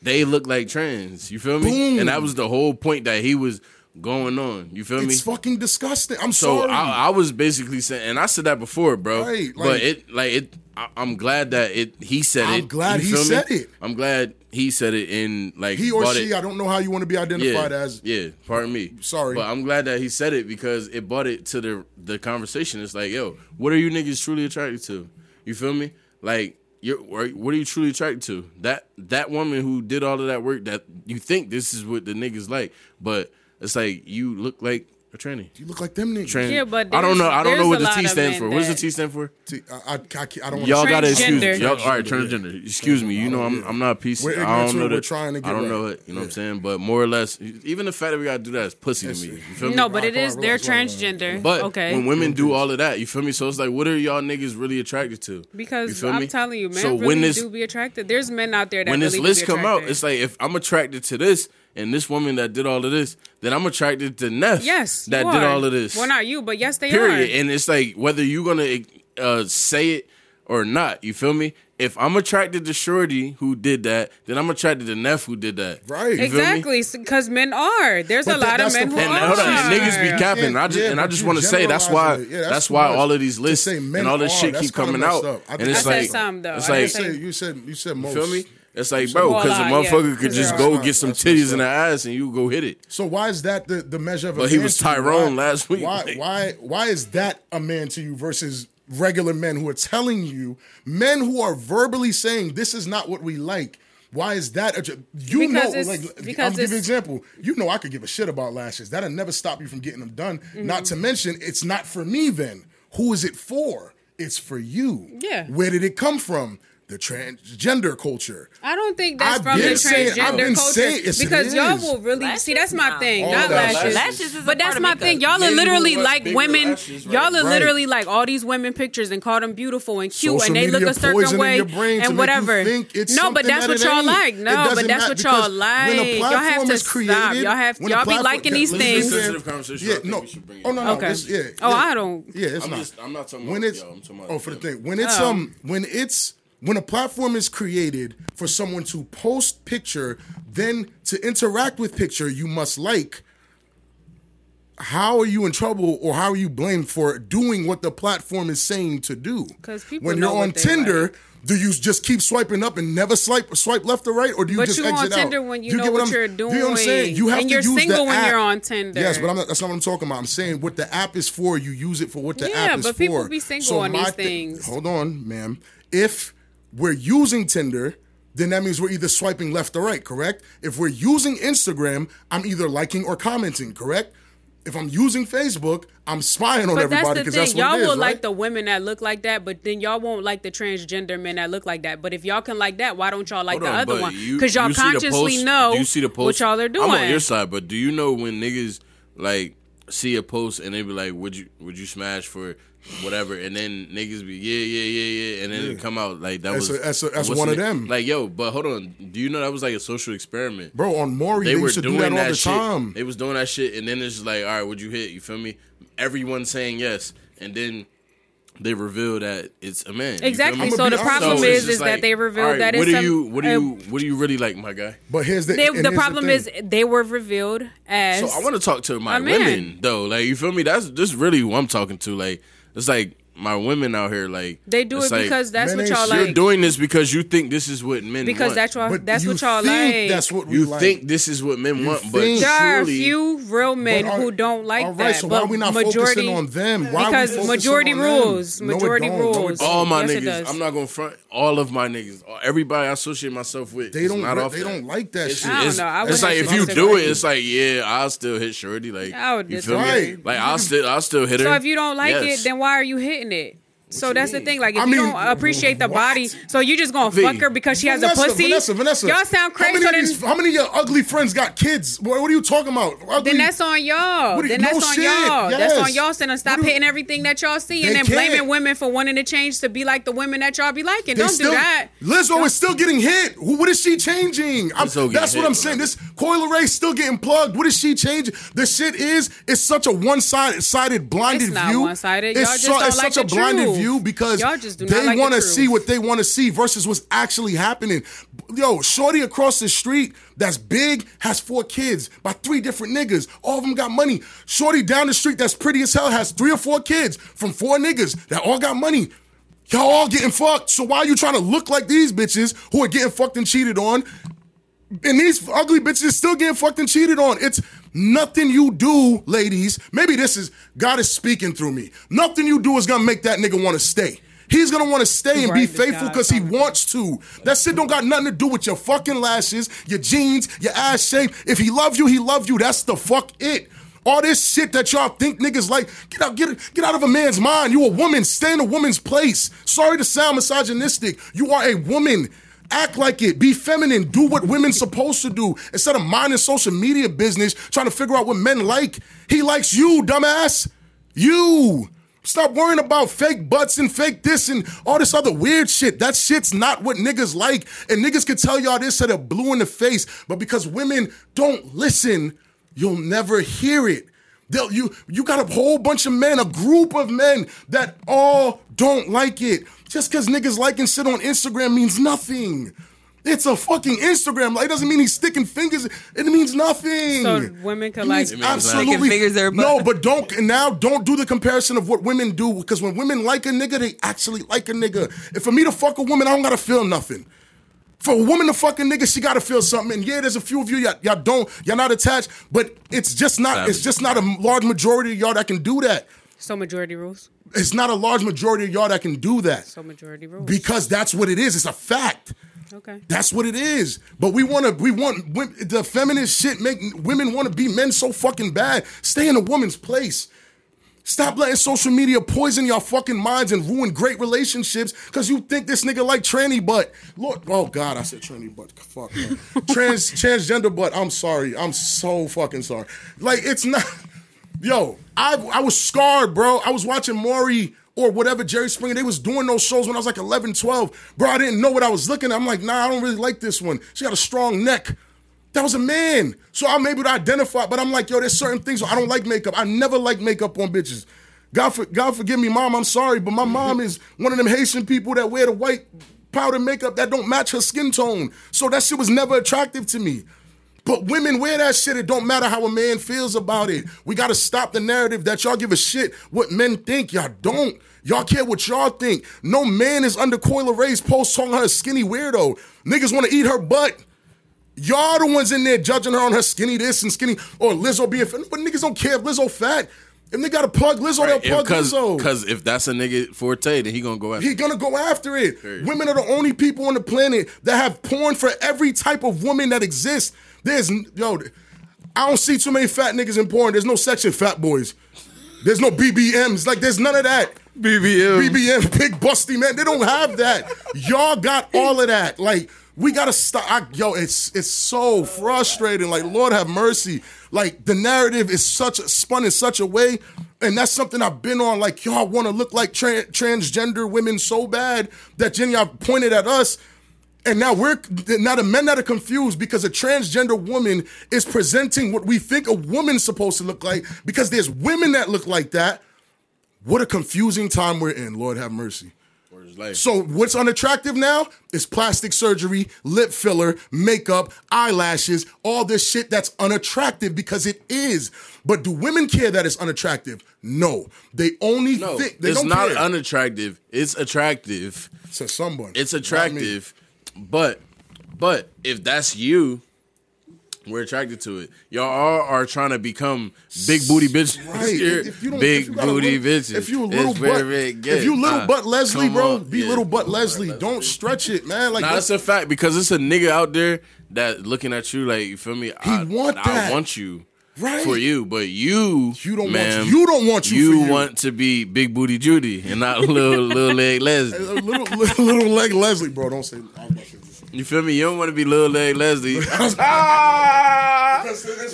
They look like trans. You feel me? Boom. And that was the whole point that he was going on. You feel me? It's fucking disgusting. I'm So sorry. I, I was basically saying, and I said that before, bro. Right, but it, like it, I, I'm glad that it. He said it. I'm glad he me? said it. I'm glad he said it in like he or she, It, I don't know how you want to be identified yeah, as. yeah. Pardon me. Sorry. but I'm glad that he said it because it brought it to the the conversation. It's like, yo, what are you niggas truly attracted to? You feel me? Like, you're what are you truly attracted to? That that woman who did all of that work. That you think this is what the niggas like, but it's like you look like a tranny. You look like them niggas. Trans- Yeah, but I don't know. I don't know what the T stands for. What does the T stand for? See, I, I, I, I don't want Y'all gotta excuse me. Y'all, all right, transgender. Excuse me. You know I'm I'm not a piece. We're I don't know that. We're trying to get I don't right. know it. You know what I'm saying? But more or less, even the fact that we gotta do that is pussy to me. You feel me? No, but it Come they're relax, relax, transgender. But okay, when women do all of that, you feel me? So it's like, what are y'all niggas really attracted to? You because feel I'm me? telling you, men So really when this do be attracted. There's men out there that when this list come out, it's like if I'm attracted to this and this woman that did all of this, then I'm attracted to Neff. yes, that you did are. all of this. Well, not you, but yes, they period. are. And it's like whether you're gonna uh, say it or not. You feel me? If I'm attracted to Shorty who did that, then I'm attracted to Neff who did that. Right. You feel me? Exactly, because men are. There's But a that- lot of men who And problem. are. hold on, niggas be capping. I just Yeah, and I just want to say that's why. Yeah, that's, that's why much. all of these lists and all this are, shit that's keep coming out. up. I And it's I like said some though. it's I like You didn't say- said, you said you said you feel me? It's like bro, because a uh, yeah, motherfucker could 'cause just they're go outside. get some That's titties in the ass and you go hit it. So why is that the, the measure of a But he man was to you? Tyrone Why- last week, Why like- why why is that a man to you versus regular men who are telling you men who are verbally saying this is not what we like? Why is that? A, you Because know, like I'm giving you an example. You know, I could give a shit about lashes. That'll never stop you from getting them done. Not to mention, it's not for me. Then who is it for? It's for you. Yeah. Where did it come from? The transgender culture. I don't think that's I've from the saying- transgender I've been culture saying- yes, because y'all will really Lashes? see. That's my thing, All not that. lashes. Lashes is a but that's part my makeup. thing. Y'all are Men who literally like women. lashes, right? Y'all are Right. literally like all these women pictures and call them beautiful and cute, Social and they look a certain way your brain to and make you whatever. think it's no, but that's that what y'all ain't. like. No, but that's what y'all like. Y'all have to is stop. Y'all have y'all be liking these things. listen, Sensitive conversation, I Yeah, no. we should bring it Oh no, no. Okay. yeah, Oh. I don't. Yeah, it's not. I'm not talking when about it's I'm talking oh for the thing when it's Oh. um when it's when a platform is created for someone to post picture then to interact with picture you must like how are you in trouble or how are you blamed for doing what the platform is saying to do 'Cause people when you're on tinder like. do you just keep swiping up and never swipe swipe left or right, or do you But just you on exit out? Tinder when you know get what you're doing. You know what I'm saying? You have And to you're use single when app. you're on Tinder. Yes, but I'm not, that's not what I'm talking about. I'm saying what the app is for. You use it for what the Yeah, app is for. Yeah, but people be single on these thi- things. hold on, ma'am. If we're using Tinder, then that means we're either swiping left or right, correct? If we're using Instagram, I'm either liking or commenting, correct? If I'm using Facebook, I'm spying on But that's everybody the because thing. that's, what y'all it is, will right? like the women that look like that, but then y'all won't like the transgender men that look like that. But if y'all can like that, why don't y'all like Hold the on, other one? Because y'all you consciously post- know you see the post? what y'all are doing. I'm on your side, but do you know when niggas like see a post and they be like, "Would you would you smash for whatever?" And then niggas be, "Yeah, yeah, yeah, yeah," and then it come out like that That's was a- that's a- that's one of na- them. Like, yo, but hold on, do you know that was like a social experiment? Bro, on Maury, they they, were used to doing do that all that the shit. time. They was doing that shit, and then it's just like, all right, would you hit? You feel me? Everyone saying yes, and then they reveal that it's a man. Exactly. So the honest. problem So is, it's just is that they revealed all right, that what it's do some- you what do you what do you really like, my guy? But here's the They, the problem thing. is they were revealed as. So I want to talk to my women though. Like you feel me? That's this really who I'm talking to. Like it's like my women out here. Like they do it's it like, because that's what y'all shit. you're doing this because you think this is what men want because want. that's y'all. But That's what y'all like. That's what we you like. think this is what men want, but think- there are a few real men are- who don't like all right, that. so but why are we not majority, focusing on them? Why are we because majority on rules. No, Majority. No, rules. don't. all my Yes, niggas. I'm not gonna front. All of my niggas, everybody I associate myself with, They don't. not off they that. don't like that It's, shit. I don't it's, know. I it's like if you do it, it's like yeah, I'll still hit shorty. Like you feel me? Like I'll still, I'll still hit her. So if you don't like it, then why are you hitting it? So you that's the thing. Like if I you mean, don't appreciate the what? body, so you just gonna V. fuck her because she has Vanessa, a pussy. Vanessa, Vanessa. Y'all sound How crazy. many, So of then, these, how many of your ugly friends got kids? What, what are you talking about? Ugly, then that's on y'all. What you- Then that's no on shit. y'all. That's on y'all. So then stop What hitting everything that y'all see and then blaming can't. women for wanting to change to be like the women that y'all be liking. They Don't still, do that. Lizzo is still getting hit. Who- What is she changing? I'm- Lizzo getting that's what I'm saying. but- This Coi Leray still getting plugged. What is she changing? The shit is it's such a one sided sided blinded It's not view. one-sided. Y'all just don't it's like such a the blinded truth. View because Y'all just do not they like want to truth. see what they want to see versus what's actually happening. Yo, Shorty across the street that's big has four kids by three different niggas. All of them got money. Shorty down the street that's pretty as hell has three or four kids from four niggas that all got money. Y'all all getting fucked. So why are you trying to look like these bitches who are getting fucked and cheated on? And these ugly bitches still getting fucked and cheated on. It's nothing you do, ladies. Maybe this is God is speaking through me. Nothing you do is gonna make that nigga want to stay. He's gonna want to stay and be faithful because he wants to. That shit don't got nothing to do with your fucking lashes, your jeans, your ass shape. If he loves you, he love you. That's the fuck it. All this shit that y'all think niggas like, get out, get get out of a man's mind. You a woman, stay in a woman's place. Sorry to sound misogynistic. You are a woman. Act like it. Be feminine. Do what women's supposed to do. Instead of minding social media business, trying to figure out what men like. He likes you, dumbass. You. Stop worrying about fake butts and fake this and all this other weird shit. That shit's not what niggas like. And niggas can tell y'all this at a blue in the face, but because women don't listen, you'll never hear it. They'll, you you got a whole bunch of men, a group of men that all don't like it. Just because niggas liking shit on Instagram means nothing. It's a fucking Instagram. Like, it doesn't mean he's sticking fingers. It means nothing. So women can like- means It absolutely Sticking fingers in her butt. no, but don't and now don't do the comparison of what women do because when women like a nigga, they actually like a nigga. If for me to fuck a woman, I don't gotta feel nothing. For a woman to fuck a nigga, she gotta feel something. And yeah, there's a few of you y'all, y'all don't, y'all not attached, but it's just not. It's just not a large majority of y'all that can do that. So majority rules. It's not a large majority of y'all that can do that So majority rules. because that's what it is. It's a fact. okay. That's what it is. But we want to, we want the feminist shit make women want to be men so fucking bad. Stay in a woman's place. Stop letting social media poison your fucking minds and ruin great relationships because you think this nigga like tranny butt. Lord, oh God, I said tranny butt. Fuck. man. Trans transgender butt. I'm sorry. I'm so fucking sorry. Like it's not. Yo, I I was scarred, bro. I was watching Maury or whatever Jerry Springer. They was doing those shows when I was like 11, 12. Bro, I didn't know what I was looking at. I'm like, nah, I don't really like this one. She got a strong neck. That was a man. So I'm able to identify, but I'm like, yo, there's certain things I don't like makeup. I never like makeup on bitches. God, for, God forgive me, mom. I'm sorry, but my mom is one of them Haitian people that wear the white powder makeup that don't match her skin tone. So that shit was never attractive to me. But women wear that shit. It don't matter how a man feels about it. We gotta stop the narrative that y'all give a shit what men think. Y'all don't. Y'all care what y'all think. No man is under Coi Leray's post calling her a skinny weirdo. Niggas wanna eat her butt. Y'all the ones in there judging her on her skinny this and skinny or Lizzo being fat. But niggas don't care if Lizzo fat. If they got to plug Lizzo, they'll plug Because Lizzo. because if that's a nigga forte, then he gonna go after. He gonna go after it. Period. Women are the only people on the planet that have porn for every type of woman that exists. There's yo, I don't see too many fat niggas in porn. There's no section fat boys. There's no BBMs. Like there's none of that. BBM. BBM, big busty man. They don't have that. Y'all got all of that. Like we gotta stop. I, yo, it's it's so frustrating. Like Lord have mercy. Like the narrative is such spun in such a way, and that's something I've been on. Like y'all want to look like tran transgender women so bad that Jenny y'all pointed at us. And now we're now the men that are confused because a transgender woman is presenting what we think a woman's supposed to look like because there's women that look like that. What a confusing time we're in, Lord have mercy. Or his life. So what's unattractive now is plastic surgery, lip filler, makeup, eyelashes, all this shit that's unattractive because it is. But do women care that it's unattractive? No. They only no, think they it's not care. unattractive. It's attractive. to someone. It's attractive, but but if that's you, we're attracted to it. Y'all all are trying to become big booty bitches. Right. If you don't, big booty little, bitches. If you little It's butt, if you little Nah, butt Leslie, bro, on. be Yeah. little butt Leslie. Don't stretch it, man. Like Nah, that's- that's a fact because it's a nigga out there that looking at you like you feel me. I want I want you. Right. For you, but you, You don't want ma'am, you. You don't want you You you. want to be big booty Judy and not little little leg Leslie. little, little, little leg Leslie, bro. Don't say. I was about to say this. You feel me? You don't want to be little leg Leslie. ah!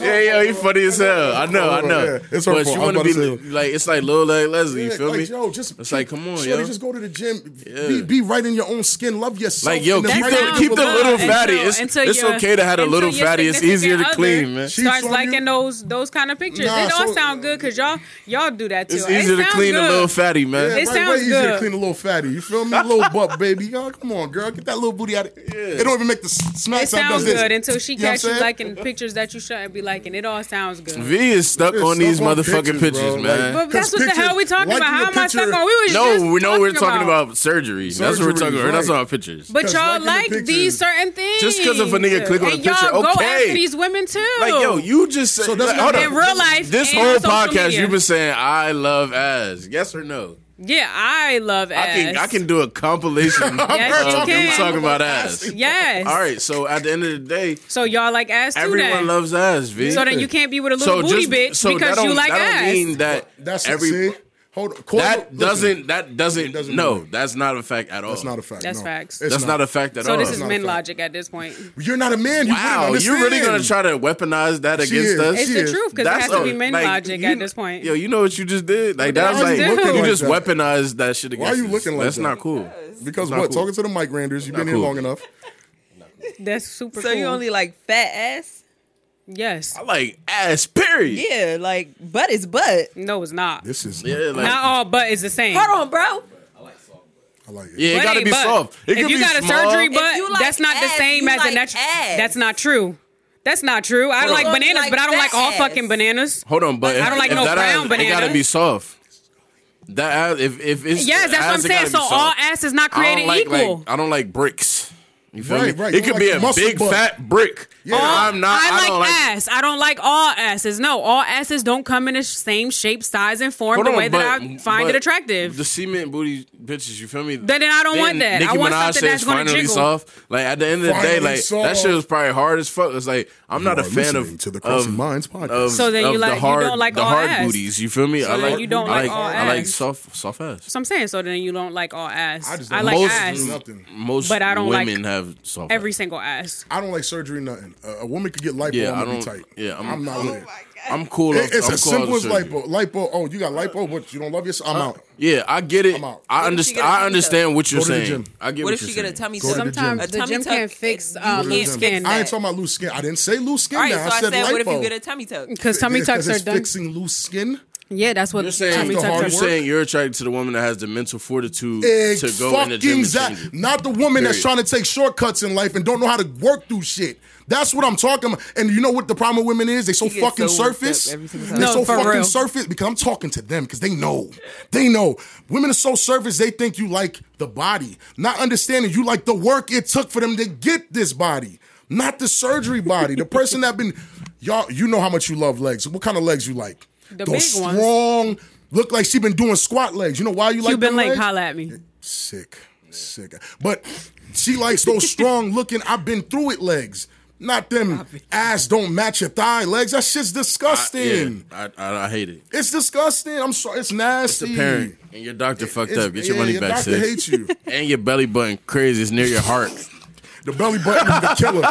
Yeah, yeah, he funny as hell. I know, I know. Yeah, it's her but fault. you want to be to say- like it's like little leg Leslie. You Yeah, feel like, me? Yo, just it's like come on, shorty, yo. just go to the gym. Yeah. Be, be right in your own skin. Love yourself. Like yo, keep the keep the good little until- fatty. It's until it's your- okay to have a little fatty. It's easier to clean, man. Cheats Starts liking those those kind of pictures. Nah, it all so- sound good because y'all y'all do that too. It's It easier to clean good. a little fatty, man. Yeah, It sounds way easier to clean a little fatty. You feel me? A little butt, baby. Yo, come on, girl. Get that little booty out of It don't even make the s- smack It sound. sounds does this. good until she You know what catch I'm you liking pictures that you shouldn't be liking. It all sounds good. V is stuck on these stuck on motherfucking pictures, pictures, bro. man. But that's Because what the hell we talking liking about. How a am I stuck picture- on? We was just no, just we know we're talking about. about surgery. That's what we're Surgery, talking about. That's right. not pictures. But 'Cause y'all liking the like pictures- these certain things. Just 'cause if a nigga click on and a picture, y'all go okay. after these women too. Like yo, you just said. So that's like, not- hold in up. real life. This and whole on social podcast, media. you've been saying I love ass. Yes or no? Yeah, I love ass. I can I can do a compilation Yes, you of you talking about ass. Yes. All right, so at the end of the day, So y'all like ass too everyone then. loves ass. V. so then you can't be with a little booty bitch so because you like that ass. Don't mean that That's every see. Hold on. Call that listen, doesn't that doesn't, doesn't no mean- that's not a fact at all. That's not a fact. That's no. facts. It's That's not. a fact at so all. So this is men logic at this point. You're not a man. You wow, you're really gonna try to weaponize that She against is. us? It's She the is. truth because it has to be men like, logic you- at this point. Yo, you know what you just did? Like did that's I like you Looking just like weaponized that shit against Why are you us. looking like That's that? not cool. Because what? Talking to the mic, Randers. You've been here long enough. That's super So you only like fat ass? Yes. I like ass. Period. Yeah, like butt is butt. No, it's not. This is. Yeah, like, not all butt is the same. Hold on, bro. I like soft butter. I like it. yeah, it Butt gotta ain't be butt. soft. It if could you be got a small. surgery butt, you like that's not the ass, same you as a like natural. ass. That's not true. That's not true. I Hold like on. bananas, Like but I don't like all fat fucking ass. bananas. Hold on, but I if, don't like if no that brown ass, banana. It gotta be soft. That ass, if if it's Yes, that's what I'm ass, it saying. gotta So be all soft. ass is not I don't created like, equal. Like, I don't like bricks. You feel Right, me? right. It could don't be a big butt. fat brick. Yeah. I'm not. I, I, like don't like. ass. I don't like all asses. No, all asses don't come in the same shape, size, and form Hold the on, way but- that I find it attractive. The cement booty bitches, you feel me? Then I don't want that. I want Minaj something says that's gonna finally jiggle. soft. Like at the end of the day, Finally like that shit was probably hard as fuck. It's like I'm You not a fan of to the Crossing of, Minds podcast. of, So then you like- the you don't like the all hard ass. booties. You feel me? I like you don't like like all I like soft soft ass. So I'm saying. So then you don't like all ass. I just I don't like Most- ass. Nothing. Most But I don't like women have soft Every ass. single ass. I don't like surgery. Nothing. A, a woman could get lipo. Yeah, I'm I gonna be don't. tight. Yeah, I'm, I'm not I'm, with it. I'm cool. It- It's I'm as cool simple off as surgery. lipo. Lipo. Oh, you got lipo, but you don't love yourself. I'm out. Yeah, I get it. I'm out. I What if she understand. get a I tummy understand what you're Go to the saying. gym. I get What what, if you're she get a saying. tummy tuck? Sometimes A the tummy gym tuck, can't fix you um, can't skin. I ain't talking about loose skin. I didn't say loose skin. All right, now. so I I said, said, what if you get a tummy tuck? Because tummy tucks are done. fixing loose skin. Yeah, that's what You're saying, tummy hard you're work. saying you're attracted to the woman that has the mental fortitude Egg to go in the gym fucking and za- change it. Not the woman that's trying to take shortcuts in life and don't know how to work through shit. That's what I'm talking about. And you know what the problem with women is? They so fucking so surface. up every single They're. No, so for fucking real. surface because I'm talking to them because they know. They know. Women are so surface, they think you like the body. Not understanding you like the work it took for them to get this body. Not the surgery body. The person that been y'all, you know how much you love legs. What kind of legs you like? The Those big ones. strong, look like she been doing squat legs. You know why you like Cuban them link, legs? holla at me. Sick, sick. But she likes those strong looking. I've been through it legs. Not them ass don't match your thigh legs. That shit's disgusting. Yeah, I, I, I hate it. It's disgusting. I'm sorry. It's It's nasty. a parent, and your doctor fucked up. Get your yeah, money your back, doctor sis. hates you. And your belly button crazy. It's near your heart. The belly button is the killer.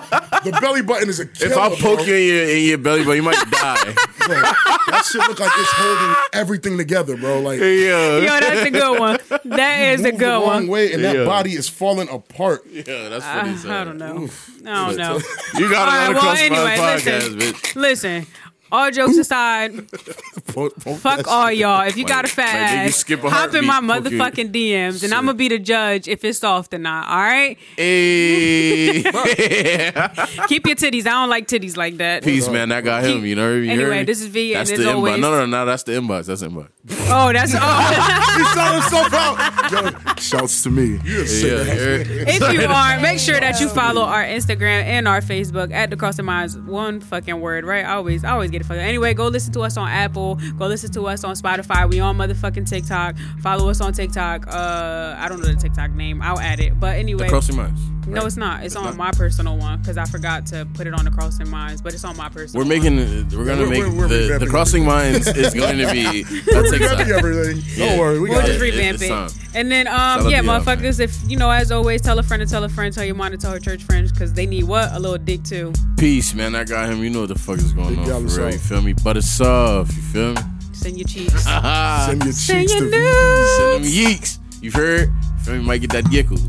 The belly button is a killer. if I poke bro. you in your, in your belly button, you might die. Bro, that shit look like it's holding everything together, bro. Like yeah. Yo, that's a good one. That is a move the good wrong one. way, and that Yeah. body is falling apart. Yeah, that's I, funny. son. I don't know. I don't know. You got All right, to well, cross anyway, my listen. podcast, bitch. Listen, all jokes aside, fuck all y'all. If you got a Like- fat like, ass, skip a hop in my heartbeat? Okay. motherfucking DMs, and I'm gonna be the judge if it's soft or not. All right, Hey. keep your titties. I don't like titties like that. Peace, man. That got him. You know. You heard Anyway, me? this is V, and That's as the always- No, no, no. That's the inbox. That's the inbox. Oh, that's oh. He saw himself out. Yo, shouts to me. You're a sick Yeah. yeah. if you are, make sure that you follow our Instagram and our Facebook at the Crossing Minds. One fucking word, right? I always, I always get it fucking. Anyway, go listen to us on Apple. Go listen to us on Spotify. We on motherfucking TikTok. Follow us on TikTok. Uh, I don't know the TikTok name. I'll add it. But anyway, Crossing minds. no, it's not. It's on not? my personal one because I forgot to put it on the Crossing Minds. But it's on my personal. We're one. making. We're gonna We're- make we're- we're the, revamping the crossing minds is going to be. That's Revamping everything. Don't worry, we We'll got just it. it- revamp it's it. And then, um, yeah, to y'all, motherfuckers, if, you know, as always, tell a friend to tell a friend, tell your mom to tell her church friends, because they need what? A little dick, too. Peace, man. I got him. You know what the fuck is going Big on Yellow for real. You feel me? But it's soft. You feel me? Send your cheeks. Haha. Send your Send cheeks your to nudes. Send them yeeks. You heard? You feel me? Might get that gickle.